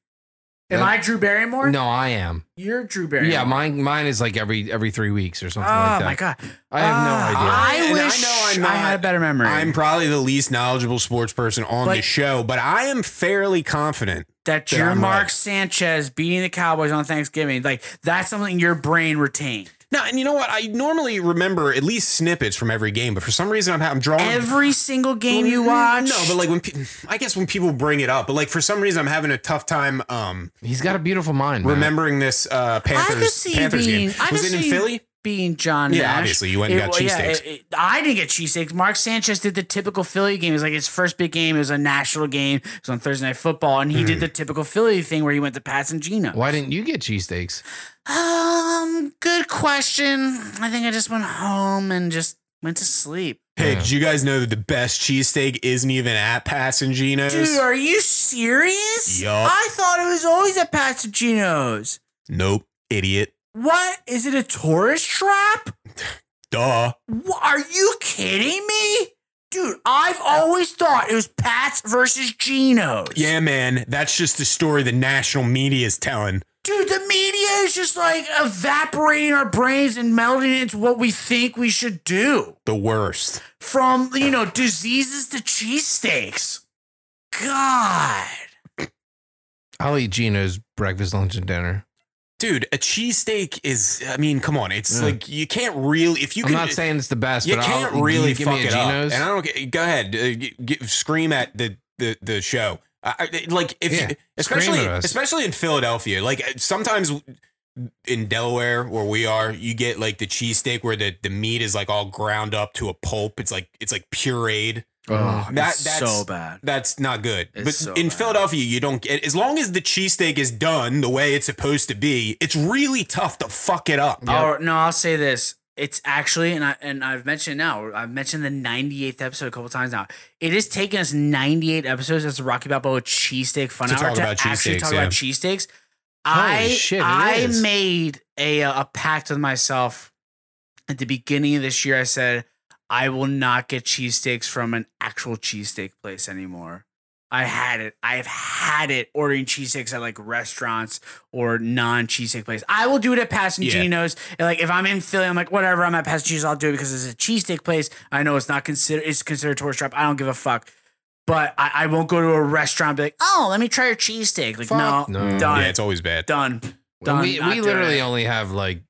[SPEAKER 2] Am I Drew Barrymore?
[SPEAKER 5] No, I am.
[SPEAKER 2] You're Drew Barrymore.
[SPEAKER 5] Yeah, mine mine is like every every three weeks or
[SPEAKER 2] Oh
[SPEAKER 5] something like that.
[SPEAKER 2] Oh my god.
[SPEAKER 5] I have no
[SPEAKER 2] Ah,
[SPEAKER 5] idea.
[SPEAKER 2] I
[SPEAKER 1] And I
[SPEAKER 2] wish
[SPEAKER 1] know I'm
[SPEAKER 2] I had a better memory.
[SPEAKER 1] I'm probably the least knowledgeable sports person on
[SPEAKER 2] But-
[SPEAKER 1] the show, but I am fairly confident.
[SPEAKER 2] that
[SPEAKER 1] that
[SPEAKER 2] you're
[SPEAKER 1] I'm
[SPEAKER 2] Mark
[SPEAKER 1] right.
[SPEAKER 2] Sanchez beating the Cowboys on Thanksgiving. Like that's something your brain retained.
[SPEAKER 1] No, and you know what? I normally remember at least snippets from every game, but for some reason I'm, I'm drawing
[SPEAKER 2] Every single game you watch.
[SPEAKER 1] No, but like when pe- I guess when people bring it up, but like for some reason I'm having a tough time um
[SPEAKER 5] He's got a beautiful mind. man.
[SPEAKER 1] remembering this uh Panthers
[SPEAKER 2] see
[SPEAKER 1] Panthers
[SPEAKER 2] being.
[SPEAKER 1] game. Was
[SPEAKER 2] could
[SPEAKER 1] it in
[SPEAKER 2] see
[SPEAKER 1] Philly?
[SPEAKER 2] Being John
[SPEAKER 1] Yeah,
[SPEAKER 2] Nash.
[SPEAKER 1] obviously, you went and got
[SPEAKER 2] well, yeah,
[SPEAKER 1] cheesesteaks.
[SPEAKER 2] it- it- I didn't get cheesesteaks. Mark Sanchez did the typical Philly game. It was like his first big game. It was a national game. It was on Thursday Night Football, and he
[SPEAKER 1] Hmm.
[SPEAKER 2] did the typical Philly thing where he went to Pats and Geno.
[SPEAKER 5] Why didn't you get cheesesteaks?
[SPEAKER 2] Um, good question. I think I just went home and just went to sleep.
[SPEAKER 1] Hey, did you guys know that the best cheesesteak isn't even at Passangino's?
[SPEAKER 2] Dude, are you serious?
[SPEAKER 1] Yup.
[SPEAKER 2] I thought it was always at Pasagino's.
[SPEAKER 1] Nope, idiot.
[SPEAKER 2] What? Is it a tourist trap?
[SPEAKER 1] Duh.
[SPEAKER 2] Wha- Are you kidding me? Dude, I've always thought it was Pat's versus Geno's.
[SPEAKER 1] Yeah, man, that's just the story the national media is telling.
[SPEAKER 2] Dude, the media is just like evaporating our brains and melding it into what we think we should do.
[SPEAKER 1] The worst.
[SPEAKER 2] From, you know, diseases to cheesesteaks. God.
[SPEAKER 5] I'll eat Geno's breakfast, lunch, and dinner.
[SPEAKER 1] Dude, a cheesesteak is. I mean, come on, it's
[SPEAKER 5] Yeah.
[SPEAKER 1] like you can't really if you
[SPEAKER 5] I'm
[SPEAKER 1] can.
[SPEAKER 5] not saying it's the best,
[SPEAKER 1] you
[SPEAKER 5] but
[SPEAKER 1] can't
[SPEAKER 5] I'll,
[SPEAKER 1] really fuck it up. And I don't. Go ahead, uh, g- g- scream at the the the show. I, like if
[SPEAKER 5] Yeah,
[SPEAKER 1] you, especially especially in Philadelphia, like uh, sometimes in Delaware where we are, you get like the cheesesteak where the the meat is like all ground up to a pulp. It's like it's like pureed.
[SPEAKER 2] Oh,
[SPEAKER 1] That-
[SPEAKER 2] it's
[SPEAKER 1] that's-
[SPEAKER 2] so bad.
[SPEAKER 1] That's not good.
[SPEAKER 2] It's
[SPEAKER 1] but
[SPEAKER 2] so
[SPEAKER 1] in
[SPEAKER 2] bad.
[SPEAKER 1] Philadelphia, you don't get as long as the cheesesteak is done the way it's supposed to be. It's really tough to fuck it up.
[SPEAKER 2] Oh no, I'll say this. It's actually, and I and I've mentioned it now. I've mentioned the 98th episode a couple times now. It has taken us 98 episodes as the Rocky Balboa cheesesteak fun
[SPEAKER 1] To
[SPEAKER 2] hour
[SPEAKER 1] talk
[SPEAKER 2] to
[SPEAKER 1] about
[SPEAKER 2] actually talk
[SPEAKER 1] yeah.
[SPEAKER 2] about cheesesteaks.
[SPEAKER 5] Holy
[SPEAKER 2] I
[SPEAKER 5] shit, it
[SPEAKER 2] I
[SPEAKER 5] is.
[SPEAKER 2] made a uh, a pact with myself at the beginning of this year. I said I will not get cheesesteaks from an actual cheesesteak place anymore. I had it. I've had it ordering cheesesteaks at like restaurants or non cheesesteak place. I will do it at Passagenos. And like if I'm in Philly, I'm like whatever. I'm at Passagenos. I'll do it because it's a cheesesteak place. I know it's not considered. It's considered a tourist trap. I don't give a fuck. But I, I won't go to a restaurant and be like, oh, let me try your cheesesteak. Like
[SPEAKER 5] Fuck
[SPEAKER 2] no,
[SPEAKER 5] no.
[SPEAKER 2] done,
[SPEAKER 1] Yeah, it's always bad.
[SPEAKER 2] done, done.
[SPEAKER 5] we
[SPEAKER 2] not
[SPEAKER 5] we literally only have like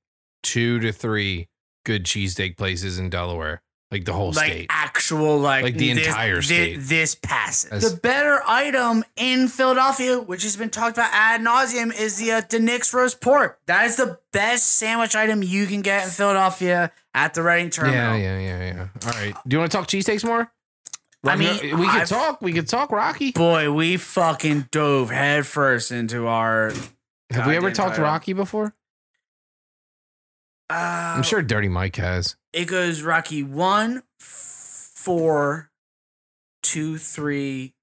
[SPEAKER 5] two to three good cheesesteak places in Delaware, like the whole
[SPEAKER 2] like
[SPEAKER 5] state.
[SPEAKER 2] actual like
[SPEAKER 5] Like the
[SPEAKER 2] this-
[SPEAKER 5] entire
[SPEAKER 2] thi-
[SPEAKER 5] state.
[SPEAKER 2] This, passes.
[SPEAKER 5] As-
[SPEAKER 2] the better item in Philadelphia, which has been talked about ad nauseum, is the uh, DiNic's roast pork. That is the best sandwich item you can get in Philadelphia at the Reading Terminal.
[SPEAKER 5] Yeah, yeah, yeah, yeah. All right. Do you want to talk cheesesteaks more?
[SPEAKER 2] I mean,
[SPEAKER 5] we could
[SPEAKER 2] I've-
[SPEAKER 5] talk. We could talk Rocky.
[SPEAKER 2] Boy, we fucking dove headfirst into our.
[SPEAKER 5] Have we ever talked
[SPEAKER 2] title.
[SPEAKER 5] Rocky before?
[SPEAKER 2] Uh,
[SPEAKER 5] I'm sure Dirty Mike has.
[SPEAKER 2] it goes Rocky one, four, two, three,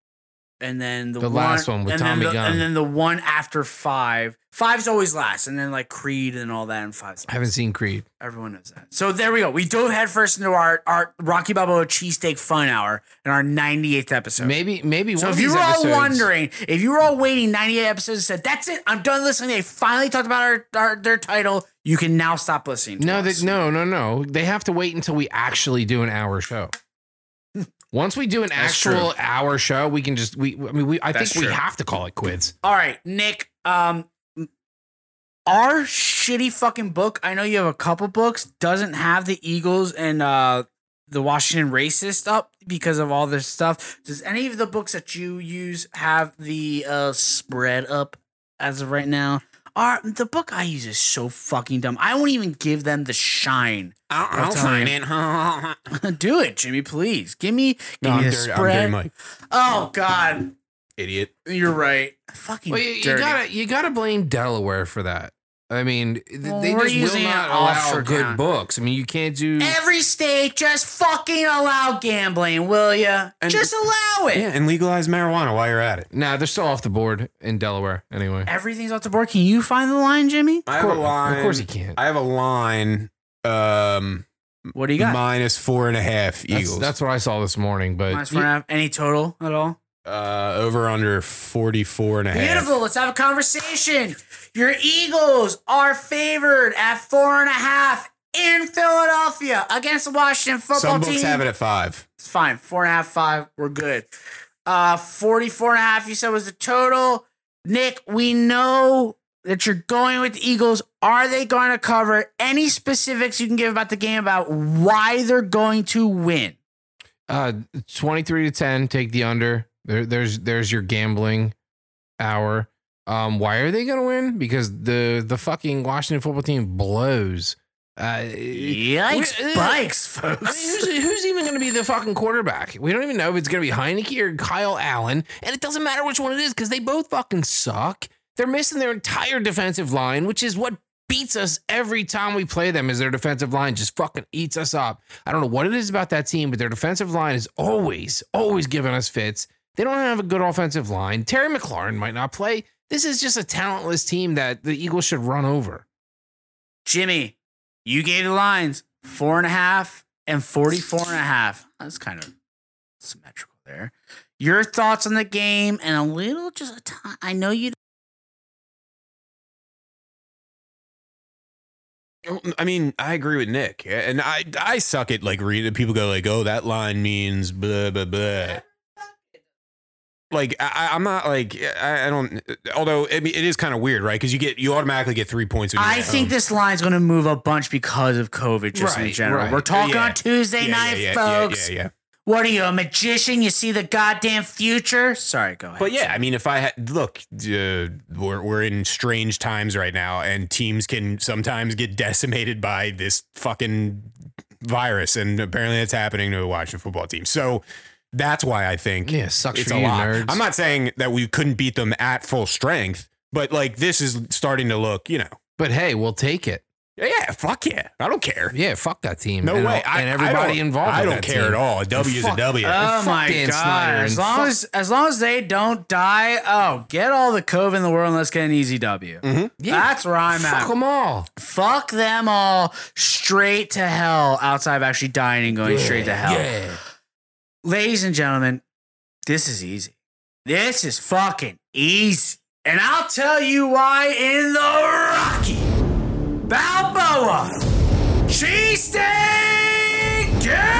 [SPEAKER 2] and then the,
[SPEAKER 5] The last one with
[SPEAKER 2] and then
[SPEAKER 5] Tommy
[SPEAKER 2] the-
[SPEAKER 5] Gunn.
[SPEAKER 2] and then the one after five. Five's always last, and then like Creed and all that, and five's
[SPEAKER 5] I haven't seen Creed.
[SPEAKER 2] everyone knows that. So there we go. We dove headfirst into our our Rocky Balboa cheesesteak fun hour in our 98th episode.
[SPEAKER 5] Maybe, maybe.
[SPEAKER 2] So
[SPEAKER 5] one
[SPEAKER 2] if you were all wondering, if you were all waiting 98 episodes and said, that's it, I'm done listening. They finally talked about our, our their title. You can now stop listening. To
[SPEAKER 5] no,
[SPEAKER 2] us.
[SPEAKER 5] they, no, no, no. They have to wait until we actually do an hour show. Once we do an
[SPEAKER 2] That's
[SPEAKER 5] actual hour show, we can just we. I mean, we. I
[SPEAKER 2] That's
[SPEAKER 5] think we
[SPEAKER 2] true.
[SPEAKER 5] have to call it quits.
[SPEAKER 2] All right, Nick. Um, our shitty fucking book. I know you have a couple books. Doesn't have the Eagles and uh the Washington racist up because of all this stuff. Does any of the books that you use have the uh spread up as of right now? Our the book I use is so fucking dumb. I won't even give them the shine.
[SPEAKER 3] I'll,
[SPEAKER 2] I'll
[SPEAKER 3] I'll sign
[SPEAKER 2] you.
[SPEAKER 3] it.
[SPEAKER 2] Do it, Jimmy. Please give me give
[SPEAKER 1] No,
[SPEAKER 2] me
[SPEAKER 1] I'm
[SPEAKER 2] the
[SPEAKER 1] dirty, I'm
[SPEAKER 2] spread.
[SPEAKER 1] dirty Mike.
[SPEAKER 2] oh God,
[SPEAKER 1] Idiot.
[SPEAKER 2] you're right. Fucking
[SPEAKER 5] Well, you, you gotta you gotta blame Delaware for that. I mean, th- they
[SPEAKER 2] we're
[SPEAKER 5] just will not
[SPEAKER 2] an
[SPEAKER 5] allow good
[SPEAKER 2] account.
[SPEAKER 5] books. I mean, you can't do.
[SPEAKER 2] Every state just fucking allow gambling, will you?
[SPEAKER 1] And-
[SPEAKER 2] Just allow it.
[SPEAKER 1] Yeah, and legalize marijuana while you're at it.
[SPEAKER 5] Nah, they're still off the board in Delaware. Anyway,
[SPEAKER 2] Everything's off the board. Can you find the line, Jimmy?
[SPEAKER 1] I
[SPEAKER 5] of
[SPEAKER 1] have a
[SPEAKER 5] course,
[SPEAKER 1] line.
[SPEAKER 5] of course he can't.
[SPEAKER 1] I have a line. Um,
[SPEAKER 2] What do you got?
[SPEAKER 1] minus four and a half
[SPEAKER 5] That's,
[SPEAKER 1] Eagles.
[SPEAKER 5] that's what I saw this morning. But
[SPEAKER 2] Minus four and a half. Any total at all?
[SPEAKER 1] Uh, over under 44 and a half.
[SPEAKER 2] Beautiful. Let's have a conversation. Your Eagles are favored at four and a half in Philadelphia against the Washington football
[SPEAKER 1] Some books
[SPEAKER 2] team.
[SPEAKER 1] have it at five.
[SPEAKER 2] It's fine. Four and a half, five. We're good. Uh, 44 and a half, you said was the total. Nick, we know that you're going with the Eagles. Are they going to cover any specifics you can give about the game about why they're going to win?
[SPEAKER 5] Uh, 23 to 10, take the under. There, there's there's your gambling hour. Um, why are they gonna win? Because the the fucking Washington football team blows. Uh,
[SPEAKER 2] Yikes, bikes,
[SPEAKER 5] I mean, who's, who's even going to be the fucking quarterback? We don't even know if it's going to be Heinicke or Kyle Allen, and it doesn't matter which one it is because they both fucking suck. They're missing their entire defensive line, which is what beats us every time we play them. Is their defensive line just fucking eats us up? I don't know what it is about that team, but their defensive line is always, always giving us fits. They don't have a good offensive line. Terry McLaurin might not play. This is just a talentless team that the Eagles should run over.
[SPEAKER 2] Jimmy, you gave the lines four and a half and 44 and a half. That's kind of symmetrical there. Your thoughts on the game and a little just a time. I know you oh,
[SPEAKER 1] I mean, I agree with Nick, and I I suck at like reading. People go like, "Oh, that line means blah blah blah." Like I, I'm not like I, I don't. Although I mean, it is kind of weird, right? Because you get you automatically get three points.
[SPEAKER 2] I think
[SPEAKER 1] home.
[SPEAKER 2] this line's going to move a bunch because of COVID, just in general.
[SPEAKER 5] right.
[SPEAKER 2] We're talking
[SPEAKER 1] Yeah.
[SPEAKER 2] on Tuesday
[SPEAKER 1] Yeah,
[SPEAKER 2] night,
[SPEAKER 1] yeah,
[SPEAKER 2] folks.
[SPEAKER 1] Yeah, yeah, yeah.
[SPEAKER 2] What are you, a magician? You see the goddamn future? Sorry, go ahead.
[SPEAKER 1] But yeah, I mean, if I had look, uh, we're we're in strange times right now, and teams can sometimes get decimated by this fucking virus, and apparently it's happening to a Washington football team. So that's why I think
[SPEAKER 5] Yeah, sucks
[SPEAKER 1] it's
[SPEAKER 5] for
[SPEAKER 1] a
[SPEAKER 5] you,
[SPEAKER 1] lot.
[SPEAKER 5] nerds.
[SPEAKER 1] I'm not saying that we couldn't beat them at full strength, but like this is starting to look, you know,
[SPEAKER 5] But hey, we'll take it.
[SPEAKER 1] yeah, fuck yeah, I don't care.
[SPEAKER 5] Yeah, fuck that team.
[SPEAKER 1] No
[SPEAKER 5] and,
[SPEAKER 1] way, I,
[SPEAKER 5] and
[SPEAKER 1] I
[SPEAKER 5] everybody
[SPEAKER 1] don't-
[SPEAKER 5] involved.
[SPEAKER 1] I don't
[SPEAKER 5] that
[SPEAKER 1] care
[SPEAKER 5] team.
[SPEAKER 1] at all. A W is a
[SPEAKER 5] fuck-
[SPEAKER 1] W.
[SPEAKER 2] Oh my
[SPEAKER 5] Dan
[SPEAKER 2] god!
[SPEAKER 5] Snyder
[SPEAKER 2] As long
[SPEAKER 5] fuck-
[SPEAKER 2] as as long as they don't die, oh, get all the COVID in the world and let's get an easy W. Mm-hmm.
[SPEAKER 5] Yeah,
[SPEAKER 2] That's where I'm
[SPEAKER 5] fuck
[SPEAKER 2] at.
[SPEAKER 5] Fuck them all.
[SPEAKER 2] Fuck them all straight to hell. Outside of actually dying and going straight to hell.
[SPEAKER 5] Yeah.
[SPEAKER 2] Ladies and gentlemen, this is easy. This is fucking easy. And I'll tell you why in the Rocky Balboa Cheesesteak Gambling!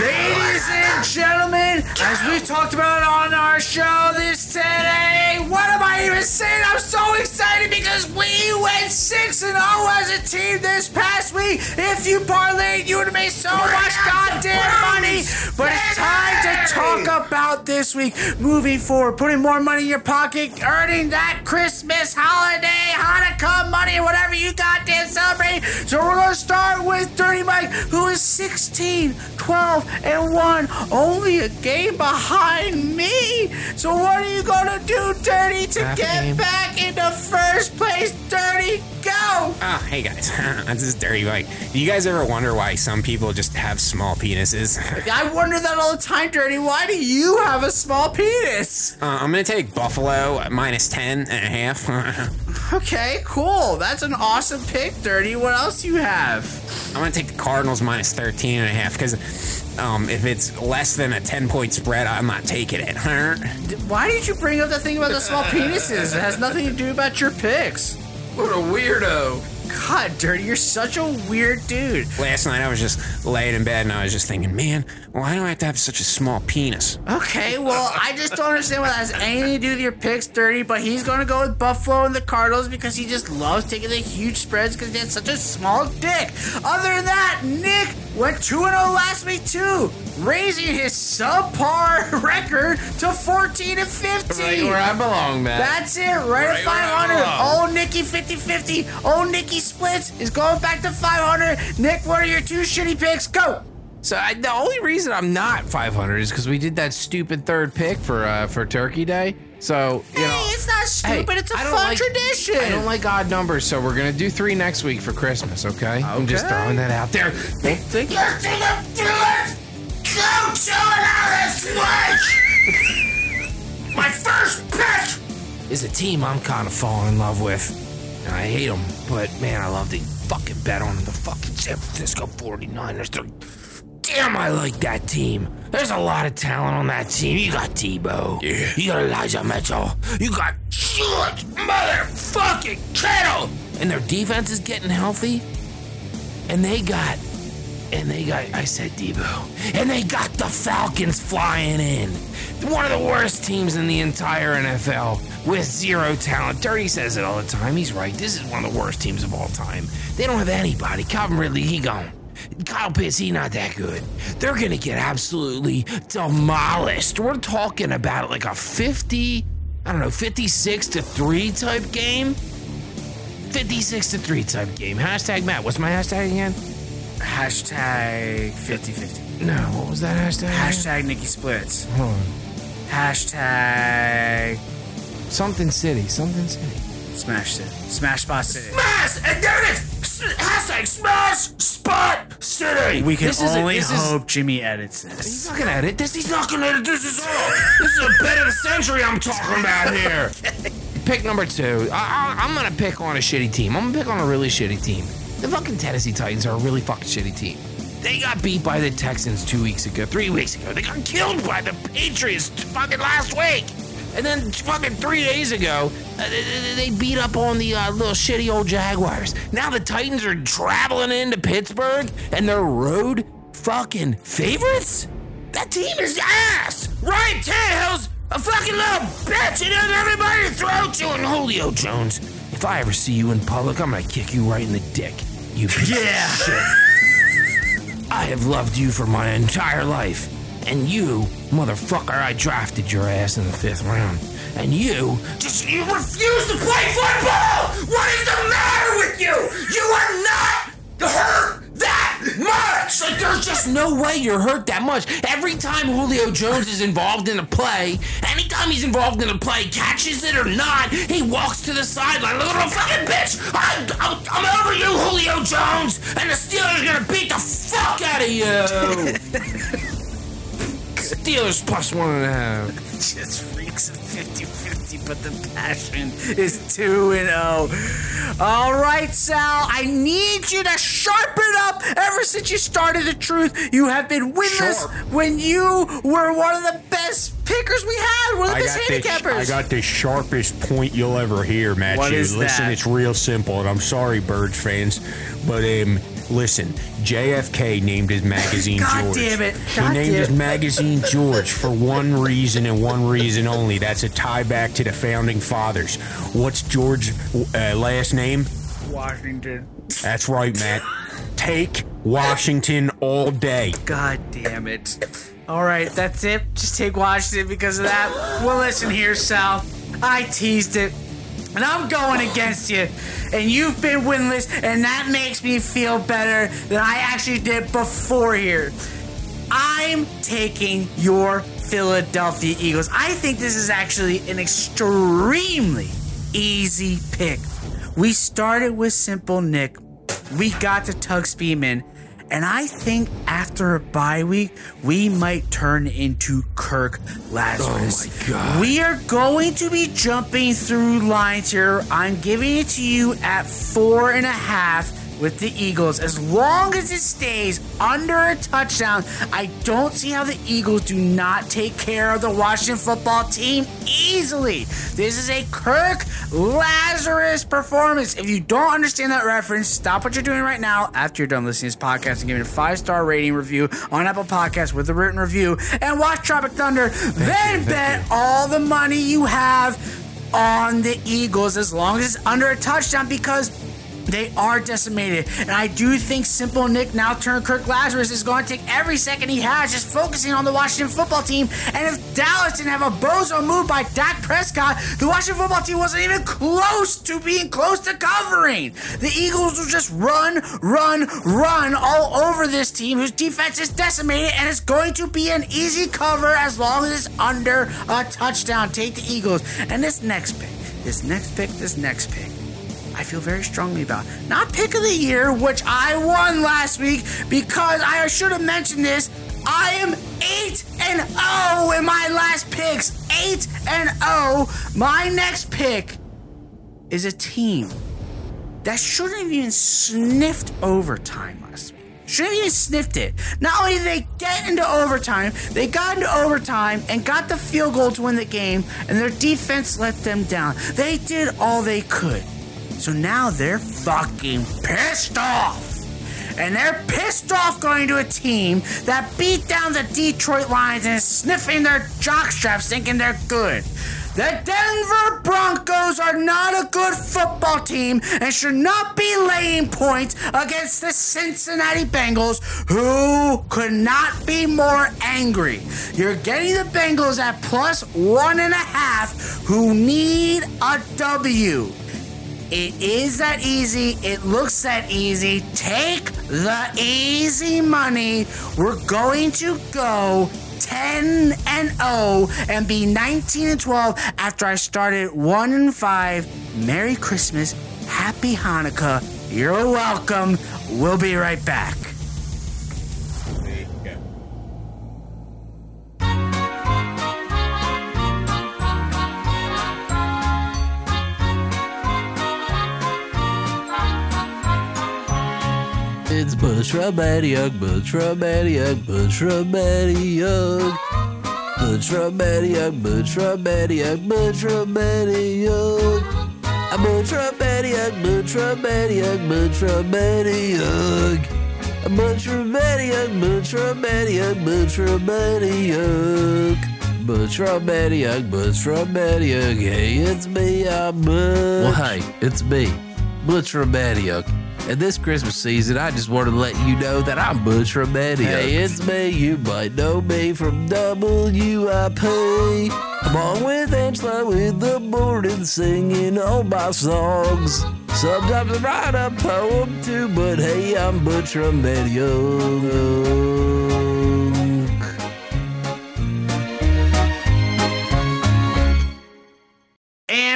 [SPEAKER 2] Ladies and gentlemen, as we talked about on our show this today, what am I even saying? I'm so excited because we went 6 and 0 as a team this past week. If you parlayed, you would have made so much goddamn money. But it's time to talk about this week moving forward, putting more money in your pocket, earning that Christmas holiday, Hanukkah money, whatever you goddamn celebrate. So we're going to start with Dirty Mike, who is 16, 12, and 1, only a game behind me. So what are you going to do, Dirty, to
[SPEAKER 5] Half
[SPEAKER 2] get back into first place? Dirty, go!
[SPEAKER 1] Oh, hey guys, this is Dirty Mike. Do you guys ever wonder why some people just have small penises?
[SPEAKER 2] I wonder that all the time, Dirty. Why do you have a small penis?
[SPEAKER 1] Uh, I'm gonna take Buffalo minus 10 and a half.
[SPEAKER 2] Okay, cool. That's an awesome pick, Dirty. What else you have?
[SPEAKER 1] I'm gonna take the Cardinals minus 13 and a half because um, if it's less than a 10 point spread, I'm not taking it.
[SPEAKER 2] D- Why did you bring up the thing about the small penises? It has nothing to do about your picks.
[SPEAKER 5] What a weirdo.
[SPEAKER 2] God, Dirty, you're such a weird dude.
[SPEAKER 1] Last night I was just laying in bed and I was just thinking, man, why do I have to have such a small penis?
[SPEAKER 2] Okay, well, I just don't understand what that has anything to do with your picks, Dirty, but he's going to go with Buffalo and the Cardinals because he just loves taking the huge spreads because he has such a small dick. Other than that, Nick went 2 0 last week, too, raising his subpar record to 14 and 15.
[SPEAKER 5] Right where I belong, man.
[SPEAKER 2] That's it, right, at 500. Old Nicky 50 50. Old Nicky Splits is going back to 500. Nick, what are your two shitty picks? Go.
[SPEAKER 5] So I, the only reason I'm not 500 is because we did that stupid third pick for uh, for Turkey Day. So you
[SPEAKER 2] hey,
[SPEAKER 5] know,
[SPEAKER 2] it's not
[SPEAKER 5] hey,
[SPEAKER 2] stupid. it's a
[SPEAKER 5] I don't
[SPEAKER 2] fun
[SPEAKER 5] like-
[SPEAKER 2] tradition.
[SPEAKER 5] I don't like odd numbers, so we're gonna do three next week for Christmas. Okay, I'm just throwing that out there.
[SPEAKER 2] think
[SPEAKER 5] My first pick is a team I'm kind of falling in love with. And I hate them, but man, I love to fucking bet on them. the fucking San Francisco 49ers. They're, damn, I like that team. There's a lot of talent on that team. You got Deebo. Yeah. You got Elijah Mitchell. You got George motherfucking Kittle. And their defense is getting healthy. And they got and they got, I said Deebo, and they got the Falcons flying in. One of the worst teams in the entire NFL with zero talent. Dirty says it all the time. He's right. This is one of the worst teams of all time. They don't have anybody. Calvin Ridley, he gone. Kyle Pitts, he not that good. They're gonna get absolutely demolished. We're talking about like a 50, I don't know, 56 to 3 type game. 56 to 3 type game. Hashtag Matt. What's my hashtag again?
[SPEAKER 2] Hashtag 50 50.
[SPEAKER 5] No, what was that hashtag?
[SPEAKER 2] Hashtag Nicky Splits.
[SPEAKER 5] Hold on.
[SPEAKER 2] Hashtag
[SPEAKER 5] Something City. Something City.
[SPEAKER 2] Smash City. Smash Spot City.
[SPEAKER 5] Smash! And there it is! Hashtag Smash Spot City!
[SPEAKER 2] We can
[SPEAKER 5] This
[SPEAKER 2] only
[SPEAKER 5] is-
[SPEAKER 2] hope Jimmy edits this.
[SPEAKER 5] He's not gonna edit this. He's not gonna edit this at all. This is a bet of the century I'm talking about here. Pick number two. I, I, I'm gonna pick on a shitty team. I'm gonna pick on a really shitty team. The fucking Tennessee Titans are a really fucking shitty team. They got beat by the Texans two weeks ago, three weeks ago. They got killed by the Patriots fucking last week. And then fucking three days ago, uh, they- beat up on the uh, little shitty old Jaguars. Now the Titans are traveling into Pittsburgh and they're road fucking favorites? That team is ass! Ryan Tannehill's a fucking little bitch! Does everybody throw to and Julio Jones. If I ever see you in public, I'm gonna kick you right in the dick. You piece
[SPEAKER 2] Yeah.
[SPEAKER 5] of shit. I have loved you for my entire life. And you, motherfucker, I drafted your ass in the fifth round. And you just you refuse to play football! What is the matter with you? You are not hurt that much! Like there's just no way you're hurt that much. Every time Julio Jones is involved in a play, anytime he's involved in a play, catches it or not, he walks to the sideline, little fucking bitch! I'm, I'm, I'm over you, Julio Jones! And the Steelers are gonna beat the fuck out of you! Steelers plus one and a half.
[SPEAKER 2] just freaks of 50-50, but the passion is 2 and 0. All right, Sal, I need you to sharpen up. Ever since you started the truth, you have been winless
[SPEAKER 1] Sharp.
[SPEAKER 2] when you were one of the best pickers we had, one of the
[SPEAKER 1] I
[SPEAKER 2] best
[SPEAKER 1] got, the,
[SPEAKER 2] handicappers.
[SPEAKER 1] I got the sharpest point you'll ever hear, Matthew.
[SPEAKER 2] What is
[SPEAKER 1] listen,
[SPEAKER 2] that?
[SPEAKER 1] it's real simple, and I'm sorry, Birds fans, but um, listen, JFK named his magazine
[SPEAKER 2] God
[SPEAKER 1] George.
[SPEAKER 2] damn it.
[SPEAKER 1] He named
[SPEAKER 2] damn
[SPEAKER 1] his
[SPEAKER 2] it.
[SPEAKER 1] magazine George for one reason and one reason only. That's a tie back to the founding fathers. What's George' uh, last name?
[SPEAKER 2] Washington.
[SPEAKER 1] That's right, Matt. Take Washington all day.
[SPEAKER 2] God damn it. All right, that's it. Just take Washington because of that. Well, listen here, Sal. I teased it. And I'm going against you. And you've been winless, and that makes me feel better than I actually did before here. I'm taking your Philadelphia Eagles. I think this is actually an extremely easy pick. We started with Simple Nick. We got to Tugg Speedman. And I think after a bye week, we might turn into Kirk Lazarus.
[SPEAKER 5] Oh my God.
[SPEAKER 2] We are going to be jumping through lines here. I'm giving it to you at four and a half with the Eagles. As long as it stays under a touchdown, I don't see how the Eagles do not take care of the Washington football team easily. This is a Kirk Lazarus performance. If you don't understand that reference, stop what you're doing right now after you're done listening to this podcast and give it a five star rating review on Apple Podcasts with a written review and watch Tropic Thunder. then bet all the money you have on the Eagles as long as it's under a touchdown because they are decimated. And I do think Simple Nick, now turned Kirk Lazarus, is going to take every second he has just focusing on the Washington football team. And if Dallas didn't have a bozo move by Dak Prescott, the Washington football team wasn't even close to being close to covering. The Eagles will just run, run, run all over this team whose defense is decimated, and it's going to be an easy cover as long as it's under a touchdown. Take the Eagles. And this next pick, this next pick, this next pick. I feel very strongly about. Not pick of the year, which I won last week because I should have mentioned this. I am 8 and 0 in my last picks. 8 and 0. My next pick is a team that shouldn't have even sniffed overtime last week. Shouldn't have even sniffed it. Not only did they get into overtime, they got into overtime and got the field goal to win the game, and their defense let them down. They did all they could. So now they're fucking pissed off. And they're pissed off going to a team that beat down the Detroit Lions and sniffing their jock straps thinking they're good. The Denver Broncos are not a good football team and should not be laying points against the Cincinnati Bengals, who could not be more angry. You're getting the Bengals at plus one and a half, who need a W. It is that easy. It looks that easy. Take the easy money. We're going to go 10 and 0 and be 19 and 12 after I started 1 and 5. Merry Christmas. Happy Hanukkah. You're welcome. We'll be right back.
[SPEAKER 4] Butch from Antioch. I'm Butch from Antioch, Butch from Antioch, Butch from Antioch. I'm Butch from Antioch, Butch from Antioch, Butch from Antioch. Butch from Antioch, Butch from Antioch. Hey, it's me, I'm. Well, hey, it's me, Butch Antioch. And this Christmas season, I just wanted to let you know that I'm Butch Antioch. Hey, it's me. You might know me from WIP. I'm on with Angela with the morning singing all my songs. Sometimes I write a poem too, but hey, I'm Butch from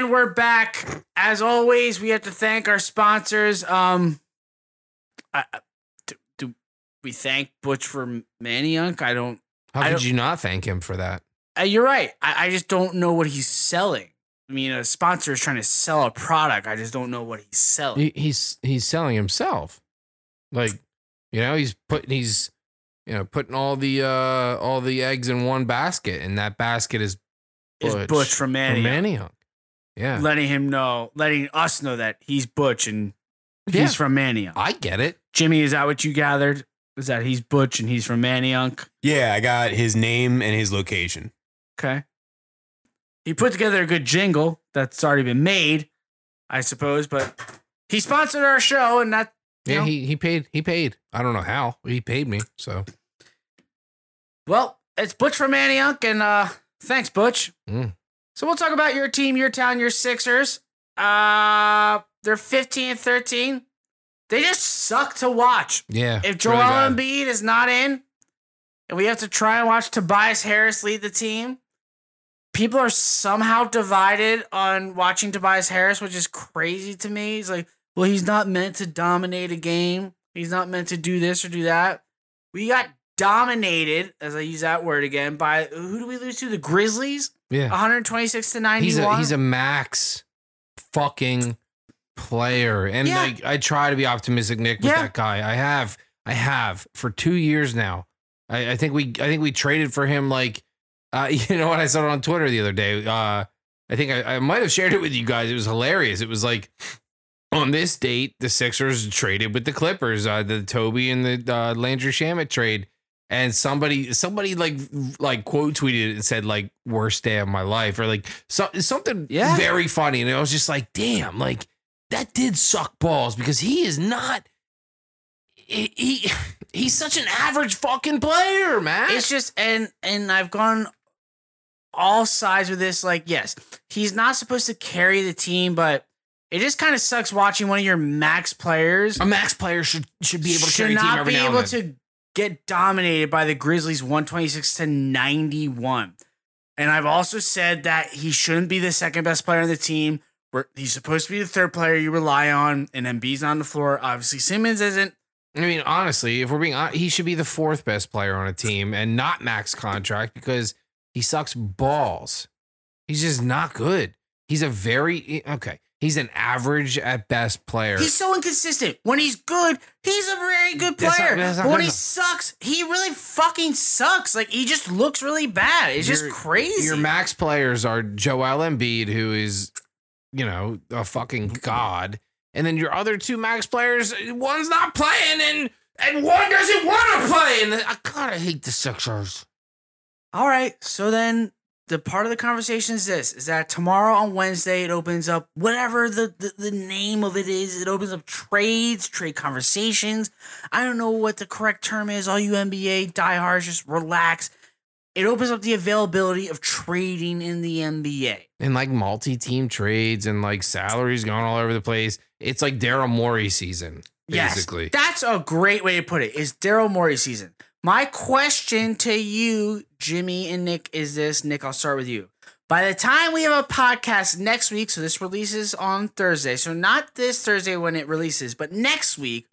[SPEAKER 2] And we're back. As always, we have to thank our sponsors. Um, I, do, do we thank Butch for Manayunk? I don't.
[SPEAKER 5] How
[SPEAKER 2] I
[SPEAKER 5] could
[SPEAKER 2] don't-
[SPEAKER 5] you not thank him for that?
[SPEAKER 2] Uh, you're right. I, I just don't know what he's selling. I mean, a sponsor is trying to sell a product. I just don't know what he's selling.
[SPEAKER 5] He, he's he's selling himself. Like, you know, he's putting he's you know putting all the uh all the eggs in one basket, and that basket is
[SPEAKER 2] Is
[SPEAKER 5] Butch,
[SPEAKER 2] Butch from
[SPEAKER 5] from
[SPEAKER 2] Manayunk.
[SPEAKER 5] Manayunk. Yeah,
[SPEAKER 2] letting him know, letting us know that he's Butch and he's
[SPEAKER 5] Yeah.
[SPEAKER 2] from Manayunk.
[SPEAKER 5] I get it.
[SPEAKER 2] Jimmy, is that what you gathered? Is that he's Butch and he's from Manayunk?
[SPEAKER 1] Yeah, I got his name and his location.
[SPEAKER 2] Okay. He put together a good jingle that's already been made, I suppose, but he sponsored our show and that you
[SPEAKER 5] Yeah,
[SPEAKER 2] know,
[SPEAKER 5] he he paid he paid. I don't know how he paid me. So
[SPEAKER 2] well, it's Butch from Manayunk and uh thanks, Butch.
[SPEAKER 5] Mm.
[SPEAKER 2] So we'll talk about your team, your town, your Sixers. Uh they're 15 and 13. They just suck to watch.
[SPEAKER 5] yeah,
[SPEAKER 2] If
[SPEAKER 5] really
[SPEAKER 2] Joel
[SPEAKER 5] bad.
[SPEAKER 2] Embiid is not in, and we have to try and watch Tobias Harris lead the team, people are somehow divided on watching Tobias Harris, which is crazy to me. He's like, well, he's not meant to dominate a game. He's not meant to do this or do that. We got dominated, as I use that word again, by who do we lose to? The Grizzlies,
[SPEAKER 5] yeah,
[SPEAKER 2] 126 to 91.
[SPEAKER 5] he's a he's a max fucking player, and
[SPEAKER 2] Yeah.
[SPEAKER 5] like I try to be optimistic, Nick, with
[SPEAKER 2] Yeah.
[SPEAKER 5] that guy. I have, I have for two years now. I, I think we, I think we traded for him. Like, uh, you know what I saw it on Twitter the other day. Uh, I think I, I might have shared it with you guys. It was hilarious. It was like on this date, the Sixers traded with the Clippers, uh, the Toby and the uh, Landry Shamet trade. And somebody, somebody like, like quote tweeted and said like worst day of my life or like so, something
[SPEAKER 2] Yeah.
[SPEAKER 5] very funny. And I was just like, damn, like that did suck balls because he is not. He, he he's such an average fucking player, man.
[SPEAKER 2] it's just and and I've gone all sides with this. Like, yes, he's not supposed to carry the team, but it just kind of sucks watching one of your max players
[SPEAKER 5] a max player should should be able to
[SPEAKER 2] should
[SPEAKER 5] carry a team
[SPEAKER 2] not be
[SPEAKER 5] now
[SPEAKER 2] able to get dominated by the Grizzlies 126 to 91. And I've also said that he shouldn't be the second best player on the team. He's supposed to be the third player you rely on, and Embiid's on the floor. Obviously, Simmons isn't.
[SPEAKER 5] I mean, honestly, if we're being honest, he should be the fourth best player on a team and not max contract because he sucks balls. He's just not good. He's a very okay. He's an average at best player.
[SPEAKER 2] He's so inconsistent. When he's good, he's a very good
[SPEAKER 5] That's
[SPEAKER 2] player.
[SPEAKER 5] not- that's not
[SPEAKER 2] but when he
[SPEAKER 5] enough.
[SPEAKER 2] sucks, he really fucking sucks. Like he just looks really bad. It's just crazy.
[SPEAKER 5] Your max players are Joel Embiid, who is, you know, a fucking mm-hmm. god, and then your other two max players, one's not playing, and and one doesn't want to play. And ah, I kind of hate the Sixers.
[SPEAKER 2] All right. So then the part of the conversation is this is that tomorrow on Wednesday it opens up whatever the, the, the name of it is. It opens up trades, trade conversations. I don't know what the correct term is. All you NBA diehards, just relax. It opens up the availability of trading in the NBA.
[SPEAKER 5] and like multi-team trades and like salaries going all over the place. It's like Daryl Morey season, basically.
[SPEAKER 2] Yes, that's a great way to put it. Is Daryl Morey season? My question to you, Jimmy and Nick, is this. Nick, I'll start with you. By the time we have a podcast next week, so this releases on Thursday, so not this Thursday when it releases, but next week,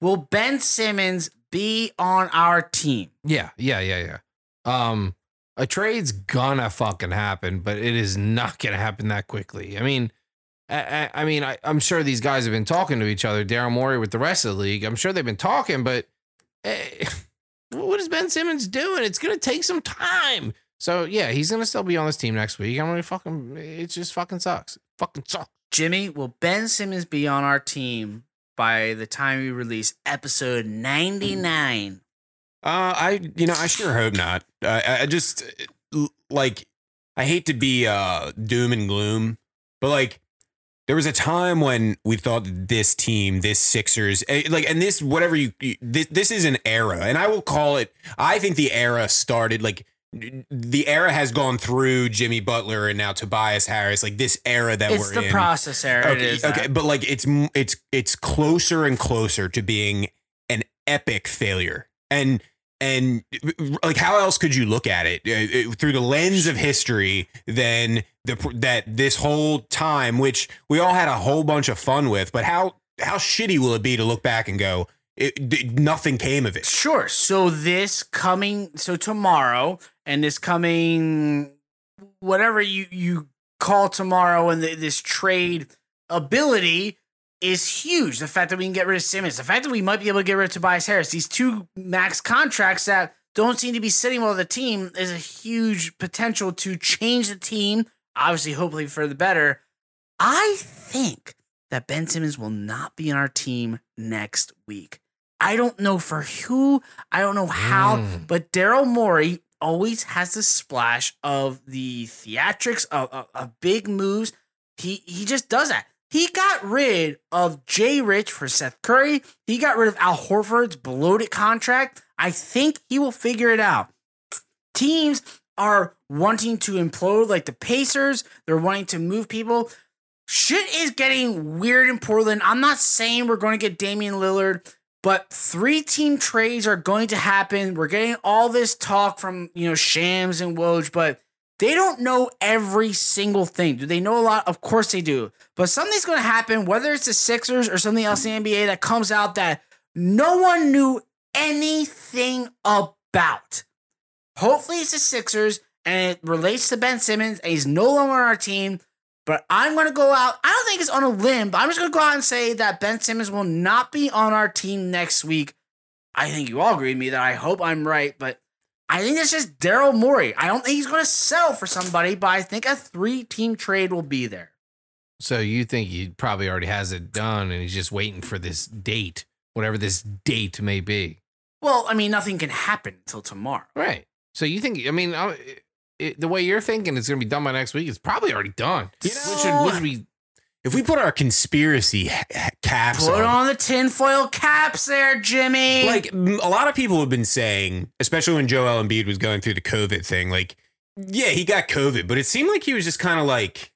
[SPEAKER 2] will Ben Simmons be on our team?
[SPEAKER 5] yeah, yeah, yeah, yeah. Um, a trade's gonna fucking happen, but it is not gonna happen that quickly. I mean, I, I, mean, I, I'm sure these guys have been talking to each other. Daryl Morey with the rest of the league. I'm sure they've been talking, but eh, what is Ben Simmons doing? It's gonna take some time. So yeah, he's gonna still be on this team next week. I'm gonna fucking. It just fucking sucks. Fucking sucks.
[SPEAKER 2] Jimmy, will Ben Simmons be on our team by the time we release episode 99?
[SPEAKER 1] Uh, I you know I sure hope not. I, I just like I hate to be uh doom and gloom, but like there was a time when we thought this team, this Sixers, eh, like and this whatever you this, this is an era, and I will call it. I think the era started like the era has gone through Jimmy Butler and now Tobias Harris. Like this era that
[SPEAKER 2] It's
[SPEAKER 1] we're
[SPEAKER 2] the
[SPEAKER 1] in.
[SPEAKER 2] process era.
[SPEAKER 1] Okay,
[SPEAKER 2] is
[SPEAKER 1] okay, but like it's it's it's closer and closer to being an epic failure, and and like how else could you look at it Uh, uh, through the lens of history than the that this whole time, which we all had a whole bunch of fun with, but how how shitty will it be to look back and go, it, d- nothing came of it.
[SPEAKER 2] Sure. So this coming, so tomorrow, and this coming, whatever you you call tomorrow, and the, this trade ability is huge. The fact that we can get rid of Simmons, the fact that we might be able to get rid of Tobias Harris, these two max contracts that don't seem to be sitting well with the team is a huge potential to change the team. Obviously, hopefully for the better. I think that Ben Simmons will not be in our team next week. I don't know for who, I don't know how,
[SPEAKER 5] Mm.
[SPEAKER 2] but Daryl Morey always has the splash of the theatrics of, of, of big moves. He he just does that. He got rid of Jay Rich for Seth Curry. He got rid of Al Horford's bloated contract. I think he will figure it out. Teams are wanting to implode like the Pacers. They're wanting to move people. Shit is getting weird in Portland. I'm not saying we're going to get Damian Lillard, but three team trades are going to happen. We're getting all this talk from, you know, Shams and Woj, but they don't know every single thing. Do they know a lot? Of course they do. But something's going to happen, whether it's the Sixers or something else in the NBA that comes out that no one knew anything about. Hopefully it's the Sixers and it relates to Ben Simmons and he's no longer on our team. But I'm going to go out. I don't think it's on a limb, but I'm just going to go out and say that Ben Simmons will not be on our team next week. I think you all agree with me that I hope I'm right, but I think that's just Daryl Morey. I don't think he's going to sell for somebody, but I think a three team trade will be there.
[SPEAKER 5] So you think he probably already has it done, and he's just waiting for this date, whatever this date may be.
[SPEAKER 2] Well, I mean, nothing can happen until tomorrow.
[SPEAKER 5] Right. So you think? I mean, uh, it, the way you're thinking, it's gonna be done by next week. It's probably already done.
[SPEAKER 1] You
[SPEAKER 5] Which
[SPEAKER 1] know-
[SPEAKER 5] which should be
[SPEAKER 1] If we put our conspiracy ha- ha- caps
[SPEAKER 2] Put
[SPEAKER 1] on,
[SPEAKER 2] on the tinfoil caps there, Jimmy.
[SPEAKER 1] like a lot of people have been saying, especially when Joel Embiid was going through the COVID thing, like, yeah, he got COVID, but it seemed like he was just kind of like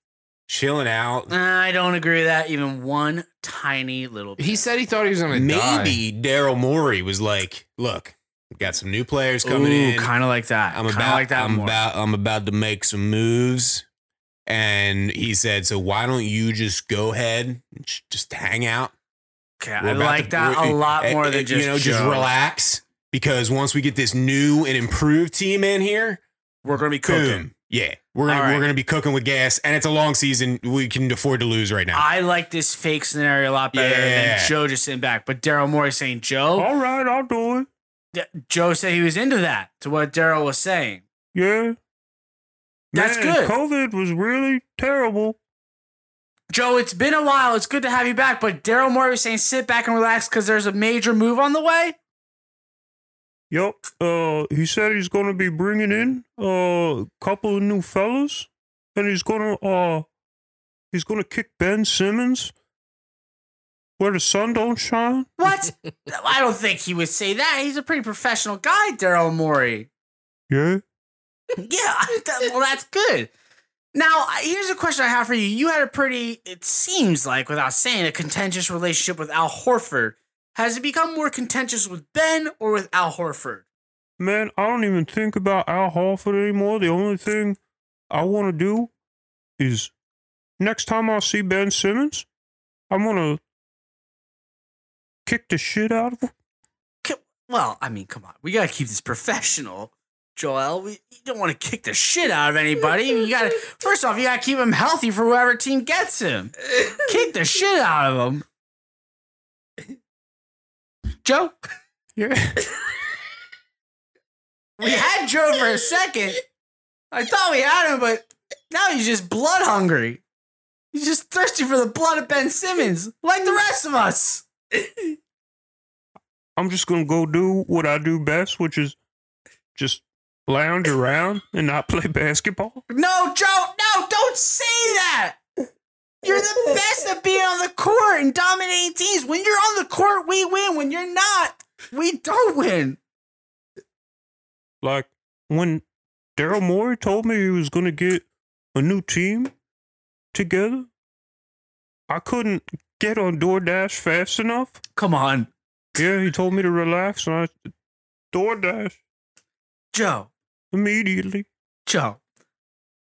[SPEAKER 1] chilling out.
[SPEAKER 2] I don't agree with that even one tiny little bit.
[SPEAKER 5] He said he thought he was gonna die.
[SPEAKER 1] Maybe Daryl Morey was like, look, we got some new players coming in.
[SPEAKER 2] kind of like that.
[SPEAKER 1] I'm
[SPEAKER 2] Kinda
[SPEAKER 1] about,
[SPEAKER 2] like that
[SPEAKER 1] I'm
[SPEAKER 2] more.
[SPEAKER 1] about, I'm about to make some moves. And he said, so why don't you just go ahead and sh- just hang out?
[SPEAKER 2] okay,
[SPEAKER 1] We're
[SPEAKER 2] I like
[SPEAKER 1] to-
[SPEAKER 2] that a lot
[SPEAKER 1] eh,
[SPEAKER 2] more
[SPEAKER 1] eh,
[SPEAKER 2] than just
[SPEAKER 1] you know, just
[SPEAKER 2] Joe.
[SPEAKER 1] relax because once we get this new and improved team in here,
[SPEAKER 2] We're gonna be cooking.
[SPEAKER 1] boom, yeah, we're gonna
[SPEAKER 2] All right.
[SPEAKER 1] we're gonna be cooking with gas, and it's a long season. We can afford to lose right now.
[SPEAKER 2] I like this fake scenario a lot better
[SPEAKER 1] Yeah.
[SPEAKER 2] than Joe just sitting back. But Daryl Morey saying Joe,
[SPEAKER 1] All right, I'll do it.
[SPEAKER 2] D- Joe said he was into that. To what Daryl was saying.
[SPEAKER 1] Yeah,
[SPEAKER 2] That's good.
[SPEAKER 1] COVID was really terrible.
[SPEAKER 2] Joe, it's been a while. It's good to have you back. But Daryl Morey was saying sit back and relax because there's a major move on the way.
[SPEAKER 6] Yep. Uh, he said he's going to be bringing in uh, a couple of new fellas, and he's going to uh, he's going to kick Ben Simmons where the sun don't shine.
[SPEAKER 2] What? I don't think he would say that. He's a pretty professional guy, Daryl Morey.
[SPEAKER 6] Yeah.
[SPEAKER 2] Yeah, well, that's good. Now, here's a question I have for you. You had a pretty, it seems like, without saying, a contentious relationship with Al Horford. Has it become more contentious with Ben or with Al Horford?
[SPEAKER 6] Man, I don't even think about Al Horford anymore. The only thing I want to do is next time I see Ben Simmons, I'm going to kick the shit out of him.
[SPEAKER 2] Well, I mean, come on. We got to keep this professional, Joel. We, you don't want to kick the shit out of anybody. You got to, first off, you got to keep him healthy for whoever team gets him. Kick the shit out of him. Joe?
[SPEAKER 1] Yeah.
[SPEAKER 2] We had Joe for a second. I thought we had him, but now he's just blood hungry. He's just thirsty for the blood of Ben Simmons, like the rest of us.
[SPEAKER 1] I'm just gonna go do what I do best, which is just lounge around and not play basketball.
[SPEAKER 2] No, Joe, no, don't say that. You're the best at being on the court and dominating teams. When you're on the court, we win. When you're not, we don't win.
[SPEAKER 1] Like when Daryl Morey told me he was gonna get a new team together, I couldn't get on DoorDash fast enough.
[SPEAKER 2] Come on,
[SPEAKER 1] Yeah, he told me to relax, and I DoorDash
[SPEAKER 2] Joe,
[SPEAKER 1] immediately.
[SPEAKER 2] Joe.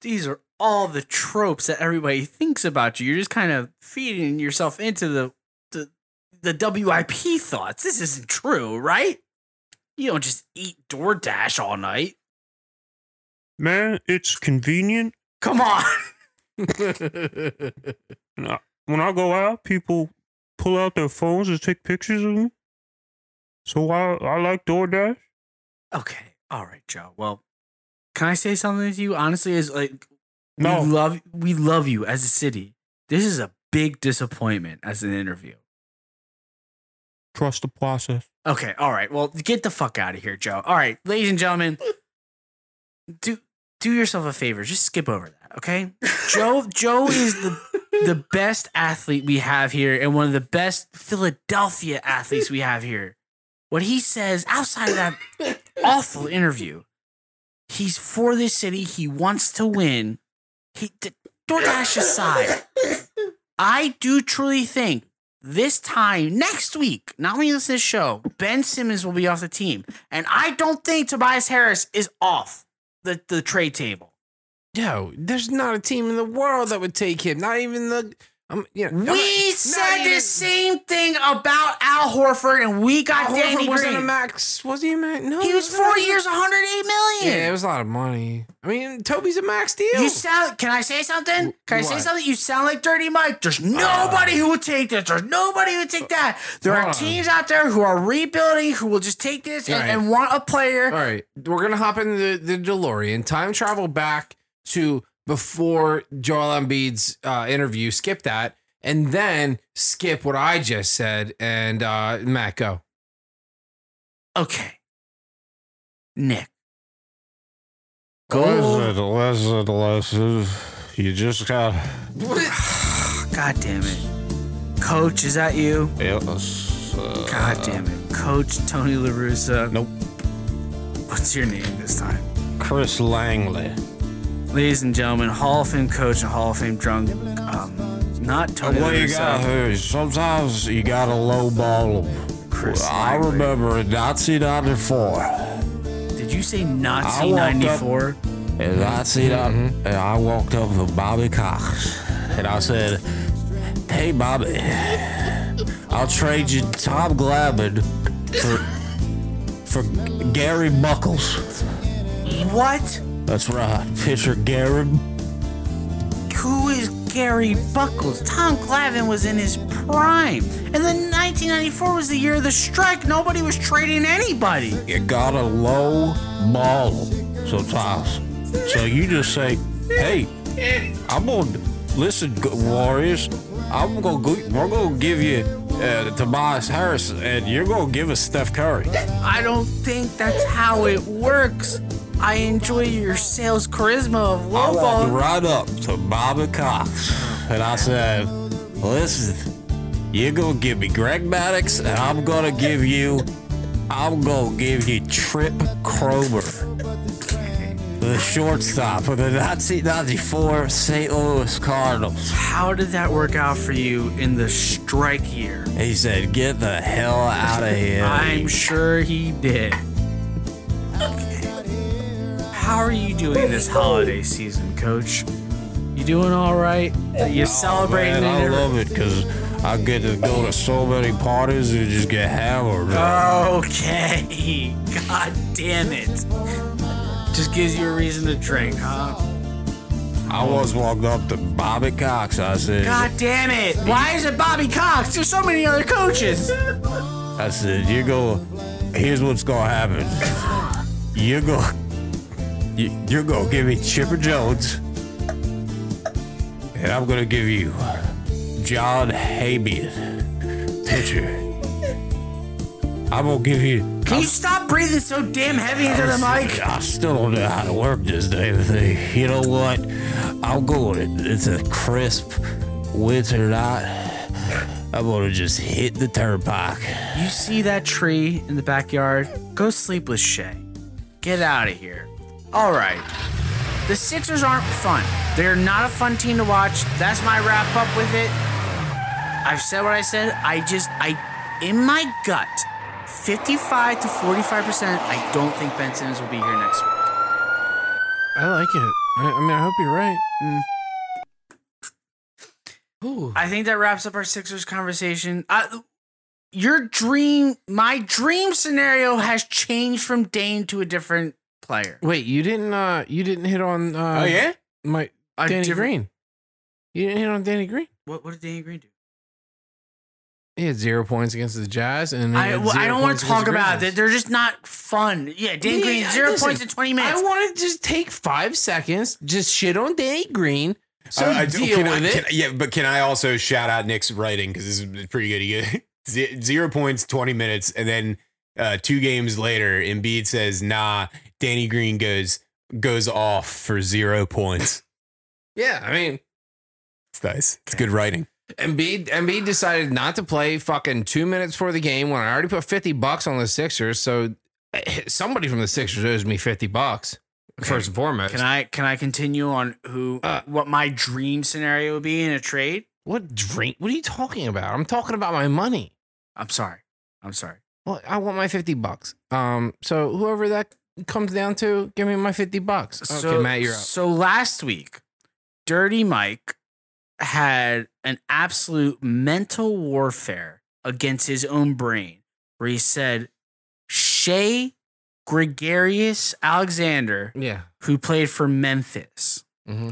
[SPEAKER 2] These are all the tropes that everybody thinks about you. You're just kind of feeding yourself into the the, the WIP thoughts. This isn't true, right? You don't just eat DoorDash all night.
[SPEAKER 1] Man, it's convenient.
[SPEAKER 2] Come on.
[SPEAKER 1] When I go out, people pull out their phones and take pictures of me. So I I like DoorDash.
[SPEAKER 2] Okay. All right, Joe. Well, can I say something to you? Honestly, is like
[SPEAKER 1] No.
[SPEAKER 2] we love we love you as a city. This is a big disappointment as an interview.
[SPEAKER 1] Trust the process.
[SPEAKER 2] Okay, all right. Well, get the fuck out of here, Joe. All right, ladies and gentlemen, do do yourself a favor. Just skip over that, okay? Joe Joe is the the best athlete we have here and one of the best Philadelphia athletes we have here. What he says outside of that awful interview, he's for this city. He wants to win. He d- DoorDash aside, I do truly think this time next week, not only this show, Ben Simmons will be off the team, and I don't think Tobias Harris is off the the trade table.
[SPEAKER 5] Yo, there's not a team in the world that would take him. Not even the. Um, you know,
[SPEAKER 2] We
[SPEAKER 5] not
[SPEAKER 2] said
[SPEAKER 5] even-
[SPEAKER 2] the same thing about Al Horford, and we got
[SPEAKER 5] Al
[SPEAKER 2] Danny
[SPEAKER 5] Horford was
[SPEAKER 2] Green.
[SPEAKER 5] a max. Was he a max? No,
[SPEAKER 2] he was four years, 108 million.
[SPEAKER 5] Yeah, it was a lot of money. I mean, Toby's a max deal.
[SPEAKER 2] You sound. Can I say something? Can I say something? You sound like Dirty Mike. There's nobody who would take this. There's nobody who would take that. There are
[SPEAKER 5] on.
[SPEAKER 2] teams out there who are rebuilding who will just take this and,
[SPEAKER 5] Right.
[SPEAKER 2] and want a player.
[SPEAKER 5] All right, we're gonna hop in the, the DeLorean, time travel back to before Joel Embiid's uh, interview. Skip that, and then skip what I just said. And uh, Matt, go.
[SPEAKER 2] Okay, Nick. Go.
[SPEAKER 1] Listen, listen, listen. You just got.
[SPEAKER 2] God damn it, Coach. Is that you?
[SPEAKER 1] Yes, uh,
[SPEAKER 2] God damn it, Coach Tony La Russa.
[SPEAKER 1] Nope.
[SPEAKER 2] What's your name this time?
[SPEAKER 1] Chris Langley.
[SPEAKER 2] Ladies and gentlemen, Hall of Fame coach and Hall of Fame drunk. Um, not Tony
[SPEAKER 1] Well, you got. Sometimes you got to low ball them.
[SPEAKER 2] Chris
[SPEAKER 1] I
[SPEAKER 2] Langley.
[SPEAKER 1] remember in 1994.
[SPEAKER 2] Did you say
[SPEAKER 1] I
[SPEAKER 2] Nazi
[SPEAKER 1] walked up-
[SPEAKER 2] 94?
[SPEAKER 1] In 1994, and I walked up to Bobby Cox, and I said, "Hey, Bobby, I'll trade you Tom Glavine for for Gary Buckles."
[SPEAKER 2] What?
[SPEAKER 1] That's right, pitcher Gary.
[SPEAKER 2] Who is Gary Buckles? Tom Glavine was in his prime. And then 1994 was the year of the strike. Nobody was trading anybody.
[SPEAKER 1] You got a low ball sometimes. So you just say, "Hey, I'm gonna listen, Warriors. I'm gonna we're gonna give you uh, Tobias Harris, and you're gonna give us Steph Curry."
[SPEAKER 2] I don't think that's how it works. I enjoy your sales charisma of
[SPEAKER 1] I walked right up to Bobby Cox and I said, Listen, you're gonna give me Greg Maddux and I'm gonna give you I'm gonna give you Tripp Cromer. The shortstop of the 1994 St. Louis Cardinals.
[SPEAKER 2] How did that work out for you in the strike year?
[SPEAKER 1] He said, Get the hell out of here.
[SPEAKER 2] I'm sure he did. How are you doing this holiday season, Coach? You doing all right? You oh, celebrating
[SPEAKER 1] Man, I love it because I get to go to so many parties and just get hammered.
[SPEAKER 2] Okay. God damn it. Just gives you a reason to drink, huh?
[SPEAKER 1] I once walked up to Bobby Cox. I said,
[SPEAKER 2] God damn it. Why is it Bobby Cox? There's so many other coaches.
[SPEAKER 1] I said, you go, here's what's gonna happen. You're going, you, you're gonna give me Chipper Jones, and I'm gonna give you John Habyan, pitcher. I'm gonna give you.
[SPEAKER 2] Can you stop breathing so damn heavy into the mic?
[SPEAKER 1] I still don't know how to work this damn thing. You know what? I'll go with it. It's a crisp winter night. I'm gonna just hit the turnpike.
[SPEAKER 2] You see that tree in the backyard? Go sleep with Shay. Get out of here. All right. The Sixers aren't fun. They're not a fun team to watch. That's my wrap up with it. I've said what I said. I just, I, in my gut, 55 to 45%, I don't think Ben Simmons will be here next week.
[SPEAKER 5] I like it. I, I mean, I hope you're right. Ooh.
[SPEAKER 2] I think that wraps up our Sixers conversation. Uh, your dream, my dream scenario has changed from Dame to a different player.
[SPEAKER 5] Wait, you didn't. uh You didn't hit on. uh
[SPEAKER 1] oh yeah.
[SPEAKER 5] my
[SPEAKER 2] A
[SPEAKER 5] Danny
[SPEAKER 2] different-
[SPEAKER 5] Green. You didn't hit on Danny Green.
[SPEAKER 2] What, what did Danny Green do?
[SPEAKER 5] He had zero points against the Jazz, and he
[SPEAKER 2] I,
[SPEAKER 5] had
[SPEAKER 2] well, I
[SPEAKER 5] zero
[SPEAKER 2] don't want
[SPEAKER 5] points
[SPEAKER 2] to
[SPEAKER 5] against
[SPEAKER 2] talk
[SPEAKER 5] the
[SPEAKER 2] about
[SPEAKER 5] Grizzlies.
[SPEAKER 2] it. They're just not fun. Yeah, Danny
[SPEAKER 5] Yeah,
[SPEAKER 2] Green, zero
[SPEAKER 5] listen,
[SPEAKER 2] points in 20 minutes.
[SPEAKER 5] I want to just take five seconds, just shit on Danny Green. So
[SPEAKER 1] Uh, I do-
[SPEAKER 5] deal
[SPEAKER 1] can I-
[SPEAKER 5] with it.
[SPEAKER 1] can- yeah, but can I also shout out Nick's writing because this is pretty good. He get zero points, twenty minutes, and then uh, two games later, Embiid says, "Nah." Danny Green goes goes off for zero points.
[SPEAKER 5] yeah, I mean,
[SPEAKER 1] It's nice. It's good writing.
[SPEAKER 5] Embiid, Embiid decided not to play fucking two minutes for the game when I already put 50 bucks on the Sixers. So eh, somebody from the Sixers owes me 50 bucks, first and foremost.
[SPEAKER 2] Can I can I continue on who
[SPEAKER 5] Uh,
[SPEAKER 2] what my dream scenario would be in a trade?
[SPEAKER 5] What drink? What are you talking about? I'm talking about my money.
[SPEAKER 2] I'm sorry. I'm sorry.
[SPEAKER 5] Well, I want my 50 bucks. Um, so whoever that comes down to, give me my 50 bucks. Okay,
[SPEAKER 2] so,
[SPEAKER 5] Matt, you're up.
[SPEAKER 2] So last week, Dirty Mike had an absolute mental warfare against his own brain where he said Shea Gregarious Alexander,
[SPEAKER 5] Yeah.
[SPEAKER 2] who played for Memphis.
[SPEAKER 5] hmm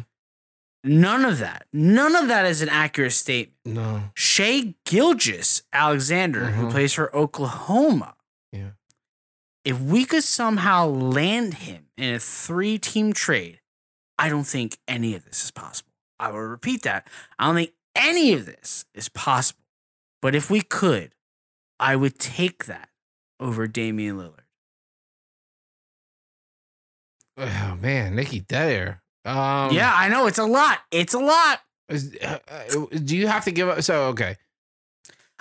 [SPEAKER 2] None of that. None of that is an accurate statement.
[SPEAKER 5] No.
[SPEAKER 2] Shea Gilgis Alexander, who
[SPEAKER 5] Mhm.
[SPEAKER 2] plays for Oklahoma. If we could somehow land him in a three team trade, I don't think any of this is possible. I will repeat that. I don't think any of this is possible. But if we could, I would take that over Damian Lillard.
[SPEAKER 5] Oh man, Nicky, air. Um,
[SPEAKER 2] yeah, I know. It's a lot. It's a lot.
[SPEAKER 5] is- uh, uh, do you have to give up? So okay,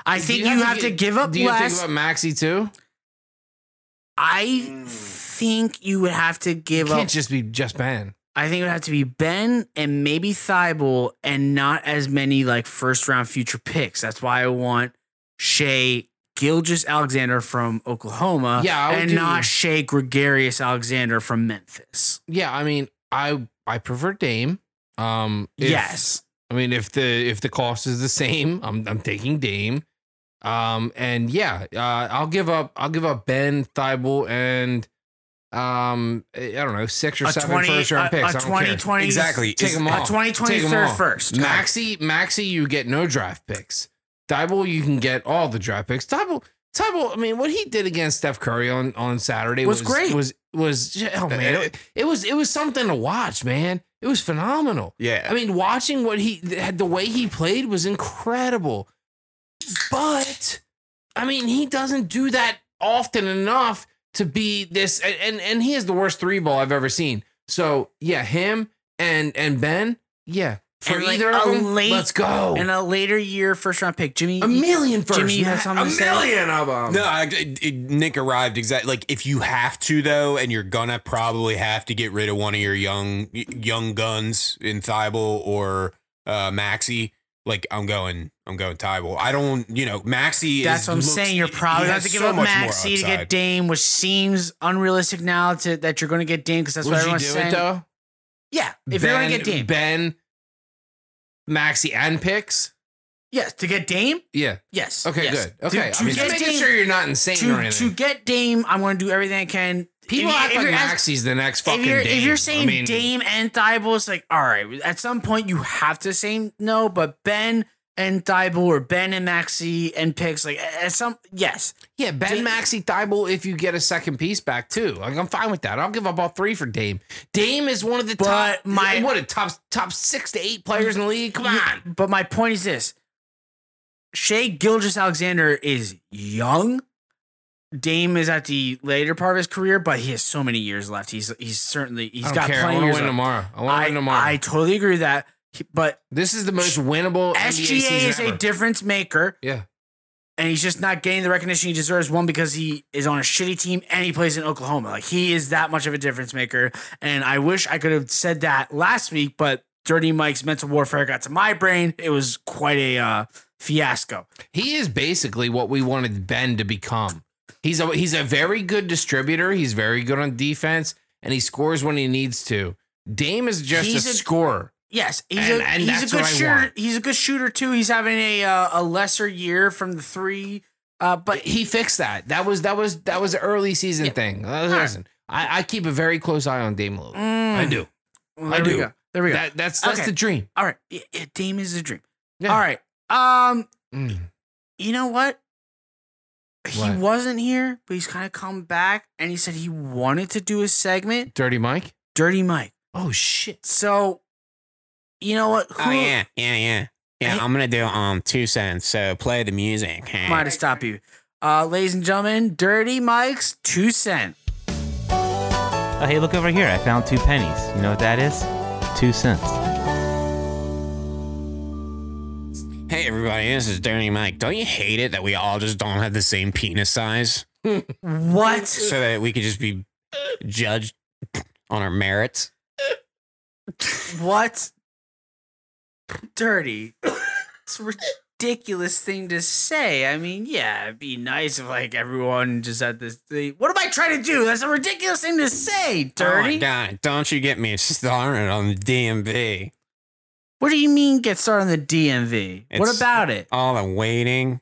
[SPEAKER 2] I think you, have, to,
[SPEAKER 5] gi-
[SPEAKER 2] give up
[SPEAKER 5] Do you have to
[SPEAKER 2] less.
[SPEAKER 5] give up Maxey too?
[SPEAKER 2] I think you would have to give up.
[SPEAKER 5] It
[SPEAKER 2] give
[SPEAKER 5] can't
[SPEAKER 2] up
[SPEAKER 5] just be just Ben.
[SPEAKER 2] I think it would have to be Ben and maybe Thybulle and not as many like first round future picks. That's why I want Shea Gilgis Alexander from Oklahoma.
[SPEAKER 5] Yeah, I would
[SPEAKER 2] and
[SPEAKER 5] do-
[SPEAKER 2] not Shea Gregarious Alexander from Memphis.
[SPEAKER 5] Yeah, I mean, I I prefer Dame. Um, if-
[SPEAKER 2] yes.
[SPEAKER 5] I mean, if the if the cost is the same, I'm I'm taking Dame. Um, and yeah, uh, I'll give up I'll give up Ben Thybulle and um I don't know six or
[SPEAKER 2] A
[SPEAKER 5] seven
[SPEAKER 2] 20,
[SPEAKER 5] first round
[SPEAKER 2] a,
[SPEAKER 5] picks.
[SPEAKER 2] a
[SPEAKER 5] I don't care.
[SPEAKER 2] 2020
[SPEAKER 1] Exactly.
[SPEAKER 5] Take
[SPEAKER 1] Is-
[SPEAKER 5] them
[SPEAKER 2] a
[SPEAKER 5] all.
[SPEAKER 2] 2020
[SPEAKER 5] Take 'em
[SPEAKER 2] third first.
[SPEAKER 5] Maxey, Maxey, you get no draft picks. Thybulle, you can get all the draft picks. Thybulle, Thybulle, I mean, what he did against Steph Curry on, on Saturday
[SPEAKER 2] Was
[SPEAKER 5] was,
[SPEAKER 2] great.
[SPEAKER 5] Was was oh man, it, it was it was something to watch, man. It was phenomenal.
[SPEAKER 1] Yeah.
[SPEAKER 5] I mean, watching what he had the way he played was incredible. But I mean, he doesn't do that often enough to be this and and, and he has the worst three ball I've ever seen. So yeah, him and and Ben, yeah. For
[SPEAKER 2] And, like,
[SPEAKER 5] either of
[SPEAKER 2] a
[SPEAKER 5] them,
[SPEAKER 2] late-
[SPEAKER 5] let's go.
[SPEAKER 2] And a later year first round pick. Jimmy.
[SPEAKER 5] a million first.
[SPEAKER 2] Jimmy, you have something
[SPEAKER 5] a
[SPEAKER 2] to say?
[SPEAKER 5] million of them.
[SPEAKER 1] No, I, it, it- Nick arrived exactly. Like if you have to though, and you're gonna probably have to get rid of one of your young young guns in Thybulle or uh, Maxey. Like I'm going, I'm going Thybulle. I don't, you know, Maxey.
[SPEAKER 2] That's
[SPEAKER 1] is,
[SPEAKER 2] what I'm
[SPEAKER 1] looks-
[SPEAKER 2] saying. You're
[SPEAKER 1] he
[SPEAKER 2] probably going to have to give
[SPEAKER 1] so
[SPEAKER 2] up Maxey to get Dame, which seems unrealistic now to, that you're going to get Dame because that's
[SPEAKER 5] Would
[SPEAKER 2] what
[SPEAKER 5] you do
[SPEAKER 2] everyone's saying.
[SPEAKER 5] it though?
[SPEAKER 2] Yeah, if you're going to get Dame.
[SPEAKER 5] Ben, Maxey, and picks.
[SPEAKER 2] yes, to get Dame.
[SPEAKER 5] Yeah.
[SPEAKER 2] Yes.
[SPEAKER 5] Okay.
[SPEAKER 2] yes.
[SPEAKER 5] Good. Okay.
[SPEAKER 2] To,
[SPEAKER 5] I mean,
[SPEAKER 2] to
[SPEAKER 5] just
[SPEAKER 2] get
[SPEAKER 5] making
[SPEAKER 2] Dame,
[SPEAKER 5] sure you're not insane or
[SPEAKER 2] to,
[SPEAKER 5] anything.
[SPEAKER 2] to get Dame, I'm going to do everything I can.
[SPEAKER 5] People
[SPEAKER 2] If
[SPEAKER 5] act
[SPEAKER 2] if
[SPEAKER 5] like Maxey's the next fucking
[SPEAKER 2] If you're,
[SPEAKER 5] Dame.
[SPEAKER 2] if you're saying
[SPEAKER 5] I mean,
[SPEAKER 2] Dame and Thybulle, it's like, all right, at some point you have to say no, but Ben and Thybulle or Ben and Maxey and picks like at some yes.
[SPEAKER 5] Yeah, Ben
[SPEAKER 2] Dame-
[SPEAKER 5] Maxey Thybulle if you get a second piece back too. Like I'm fine with that. I'll give up all three for Dame. Dame is one of the
[SPEAKER 2] But
[SPEAKER 5] top
[SPEAKER 2] my-
[SPEAKER 5] what a top top six to eight players in the league. Come on.
[SPEAKER 2] But my point is this: Shai Gilgeous-Alexander is young. Dame is at the later part of his career, but he has so many years left. He's he's certainly he's
[SPEAKER 5] I don't
[SPEAKER 2] got
[SPEAKER 5] care. I
[SPEAKER 2] plenty of
[SPEAKER 5] want to win
[SPEAKER 2] left.
[SPEAKER 5] tomorrow. I want to win tomorrow.
[SPEAKER 2] I totally agree with that. He- But
[SPEAKER 5] this is the most winnable
[SPEAKER 2] SGA is a difference maker,
[SPEAKER 5] yeah.
[SPEAKER 2] and he's just not getting the recognition he deserves. One because he is on a shitty team and he plays in Oklahoma. Like he is that much of a difference maker. And I wish I could have said that last week, but Dirty Mike's mental warfare got to my brain. It was quite a uh, fiasco.
[SPEAKER 5] He is basically what we wanted Ben to become. He's a he's a very good distributor. He's very good on defense, and he scores when he needs to. Dame is just
[SPEAKER 2] He's
[SPEAKER 5] a,
[SPEAKER 2] a-
[SPEAKER 5] scorer.
[SPEAKER 2] Yes, he's
[SPEAKER 5] And-
[SPEAKER 2] a
[SPEAKER 5] and
[SPEAKER 2] he's a good
[SPEAKER 5] what
[SPEAKER 2] shooter. He's a good shooter too. He's having a uh, a lesser year from the three, uh, but
[SPEAKER 5] He fixed that. That was that was that was an early season
[SPEAKER 2] Yeah.
[SPEAKER 5] thing. Uh, Listen, I, I keep a very close eye on Dame Lillard.
[SPEAKER 2] Mm.
[SPEAKER 5] I do.
[SPEAKER 2] Well,
[SPEAKER 5] I
[SPEAKER 2] there we
[SPEAKER 5] do.
[SPEAKER 2] go. There we go.
[SPEAKER 5] That, that's that's
[SPEAKER 2] Okay.
[SPEAKER 5] the dream.
[SPEAKER 2] All right, yeah, yeah, Dame is a dream.
[SPEAKER 5] Yeah.
[SPEAKER 2] All right, um,
[SPEAKER 5] Mm.
[SPEAKER 2] you know what? He
[SPEAKER 5] What?
[SPEAKER 2] wasn't here, but he's kind of come back, and he said he wanted to do a segment,
[SPEAKER 5] Dirty Mike.
[SPEAKER 2] Dirty Mike.
[SPEAKER 5] Oh shit.
[SPEAKER 2] So, you know what?
[SPEAKER 1] Oh yeah, yeah, yeah, yeah.
[SPEAKER 2] Hey-
[SPEAKER 1] I'm gonna do um two cents. So play the music. Hey.
[SPEAKER 2] Might to stop you, uh, ladies and gentlemen. Dirty Mike's two cent.
[SPEAKER 7] Oh, hey, look over here. I found two pennies. You know what that is? Two cents.
[SPEAKER 1] Hey everybody, this is Dirty Mike. Don't you hate it that we all just don't have the same penis size,
[SPEAKER 2] What?
[SPEAKER 1] so that we could just be judged on our merits?
[SPEAKER 2] What? Dirty. It's a ridiculous thing to say. I mean, yeah, it'd be nice if like everyone just had this thing. What am I trying to do? That's a ridiculous thing to say,
[SPEAKER 1] Oh my
[SPEAKER 2] Dirty.
[SPEAKER 1] God, don't you get me started on the DMV.
[SPEAKER 2] What do you mean get started on the DMV? what about it?
[SPEAKER 1] All the waiting.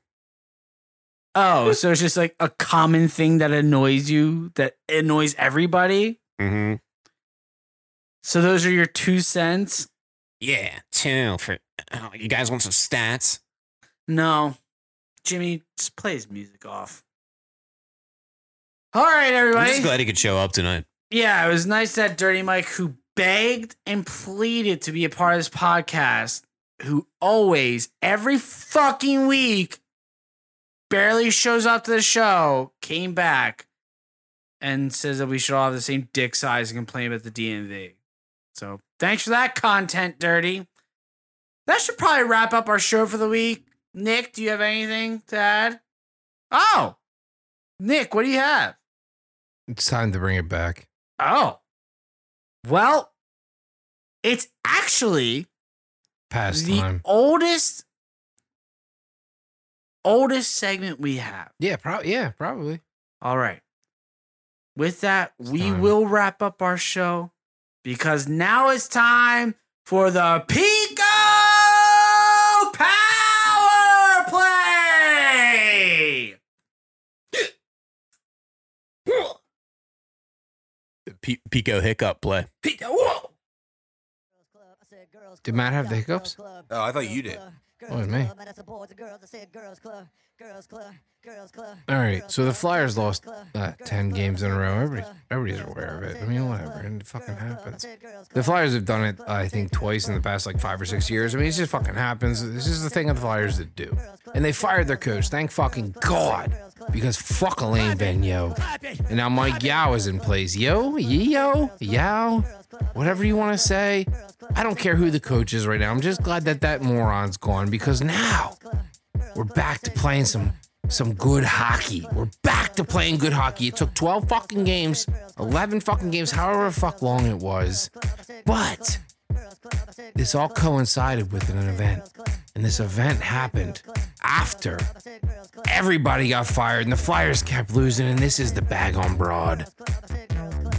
[SPEAKER 2] Oh, so it's just like a common thing that annoys you, that annoys everybody?
[SPEAKER 1] Mm-hmm.
[SPEAKER 2] So those are your two cents?
[SPEAKER 1] Yeah, two for. Oh, you guys want some stats?
[SPEAKER 2] No. Jimmy, just play his music off. All right, everybody.
[SPEAKER 1] I'm just glad he could show up tonight.
[SPEAKER 2] Yeah, it was nice that Dirty Mike, who begged and pleaded to be a part of this podcast, who always, every fucking week, barely shows up to the show, came back and says that we should all have the same dick size and complain about the DMV. So thanks for that content, Dirty. That should probably wrap up our show for the week. Nick, do you have anything to add? Oh, Nick, what do you have?
[SPEAKER 5] It's time to bring it back.
[SPEAKER 2] Oh. Well, it's actually
[SPEAKER 5] Past
[SPEAKER 2] the
[SPEAKER 5] time.
[SPEAKER 2] oldest oldest segment we have.
[SPEAKER 5] Yeah, probably. Yeah, probably.
[SPEAKER 2] All right. With that, we
[SPEAKER 5] time.
[SPEAKER 2] will wrap up our show because now it's time for the Pico Power Play.
[SPEAKER 1] The P- Pico hiccup play.
[SPEAKER 5] Did Matt have the hiccups?
[SPEAKER 1] Oh, I thought you did.
[SPEAKER 5] Oh, it was me. All right, so the Flyers lost uh, 10 games in a row. Everybody's, everybody's aware of it. I mean, whatever. And it fucking happens. The Flyers have done it, I think, twice in the past like five or six years. I mean, it just fucking happens. This is the thing of the Flyers that do. And they fired their coach. Thank fucking God. Because fuck Alain Vigneault. And now Mike Yeo is in place. Yo, yo, Yao, whatever you want to say. I don't care who the coach is right now. I'm just glad that that moron's gone because now we're back to playing some some good hockey. We're back to playing good hockey. It took 12 fucking games, 11 fucking games, however fuck long it was. But this all coincided with an event. And this event happened after everybody got fired and the Flyers kept losing. And this is the bag on broad.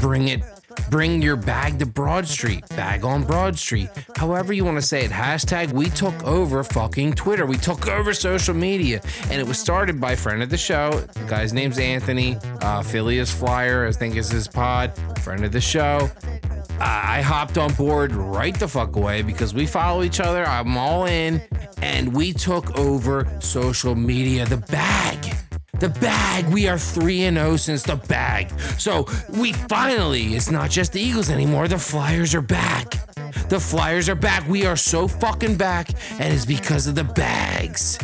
[SPEAKER 5] Bring it, Bring your bag to Broad Street, bag on Broad Street. However you want to say it. Hashtag we took over fucking Twitter. We took over social media. And it was started by friend of the show. The guy's name's Anthony. Uh, Phileas Flyer, I think is his pod. Friend of the show. I hopped on board right the fuck away because we follow each other. I'm all in. And we took over social media. The bag. The bag. We are 3 and 0 since the bag. So we finally, it's not just the Eagles anymore. The Flyers are back. The Flyers are back. We are so fucking back. And it's because of the bags.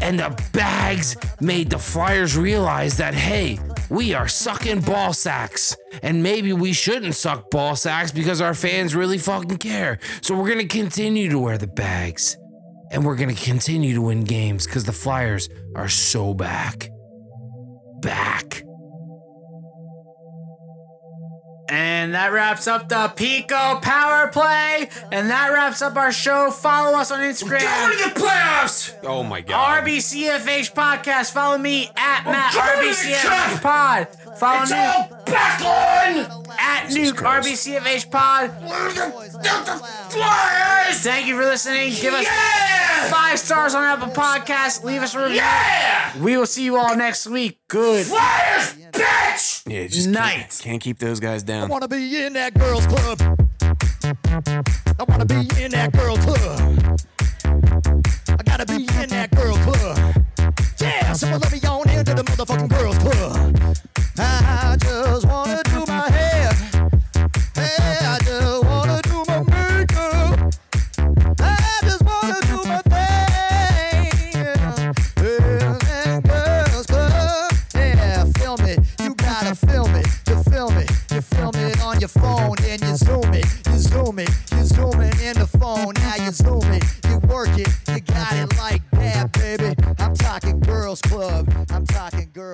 [SPEAKER 5] And the bags made the Flyers realize that, hey, we are sucking ball sacks. And maybe we shouldn't suck ball sacks because our fans really fucking care. So we're going to continue to wear the bags. And we're going to continue to win games because the Flyers are so back. Back.
[SPEAKER 2] And that wraps up the Pico Power Play. And that wraps up our show. Follow us on Instagram.
[SPEAKER 5] Going to the playoffs!
[SPEAKER 1] Oh my god.
[SPEAKER 2] RBCFH Podcast. Follow me at Matt RBCFH Pod. Follow Nuke
[SPEAKER 5] back on!
[SPEAKER 2] at Nuke RBCFH Pod.
[SPEAKER 5] Flyers!
[SPEAKER 2] Thank you for listening. Give us
[SPEAKER 5] Yeah!
[SPEAKER 2] five stars on Apple Podcasts. Leave us a review.
[SPEAKER 5] Yeah!
[SPEAKER 2] We will see you all next week. Good
[SPEAKER 5] Flyers, bitch!
[SPEAKER 1] Yeah, just
[SPEAKER 2] night.
[SPEAKER 1] Can't, can't keep those guys down.
[SPEAKER 8] I wanna be in that girls club. I wanna be in that girl club. I gotta be in that girl club. Yeah, someone let me on into the motherfucking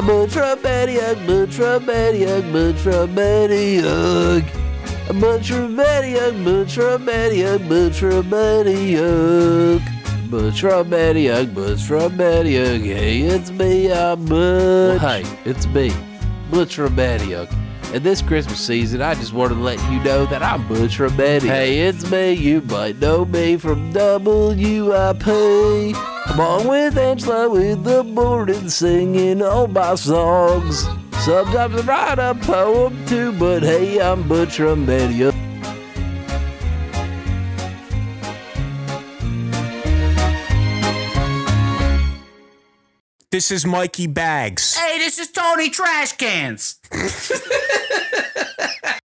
[SPEAKER 4] Bush Rabadiuk, Bush Rabadiuk, Bush Rabadiuk. Butch Rabadiuk, Butch Rabadiuk, hey, it's me, I'm Butch. hey, it's me, Rabadiuk. And this Christmas season, I just wanted to let you know that I'm Butch Rabadiuk. Hey, it's me, you might know me from WIP. Along with Angelo with the morning singing all my songs. Sometimes I write a poem too, but hey, I'm Butch Rabadiuk.
[SPEAKER 1] This is Mikey Bags.
[SPEAKER 2] Hey, this is Tony Trashcans.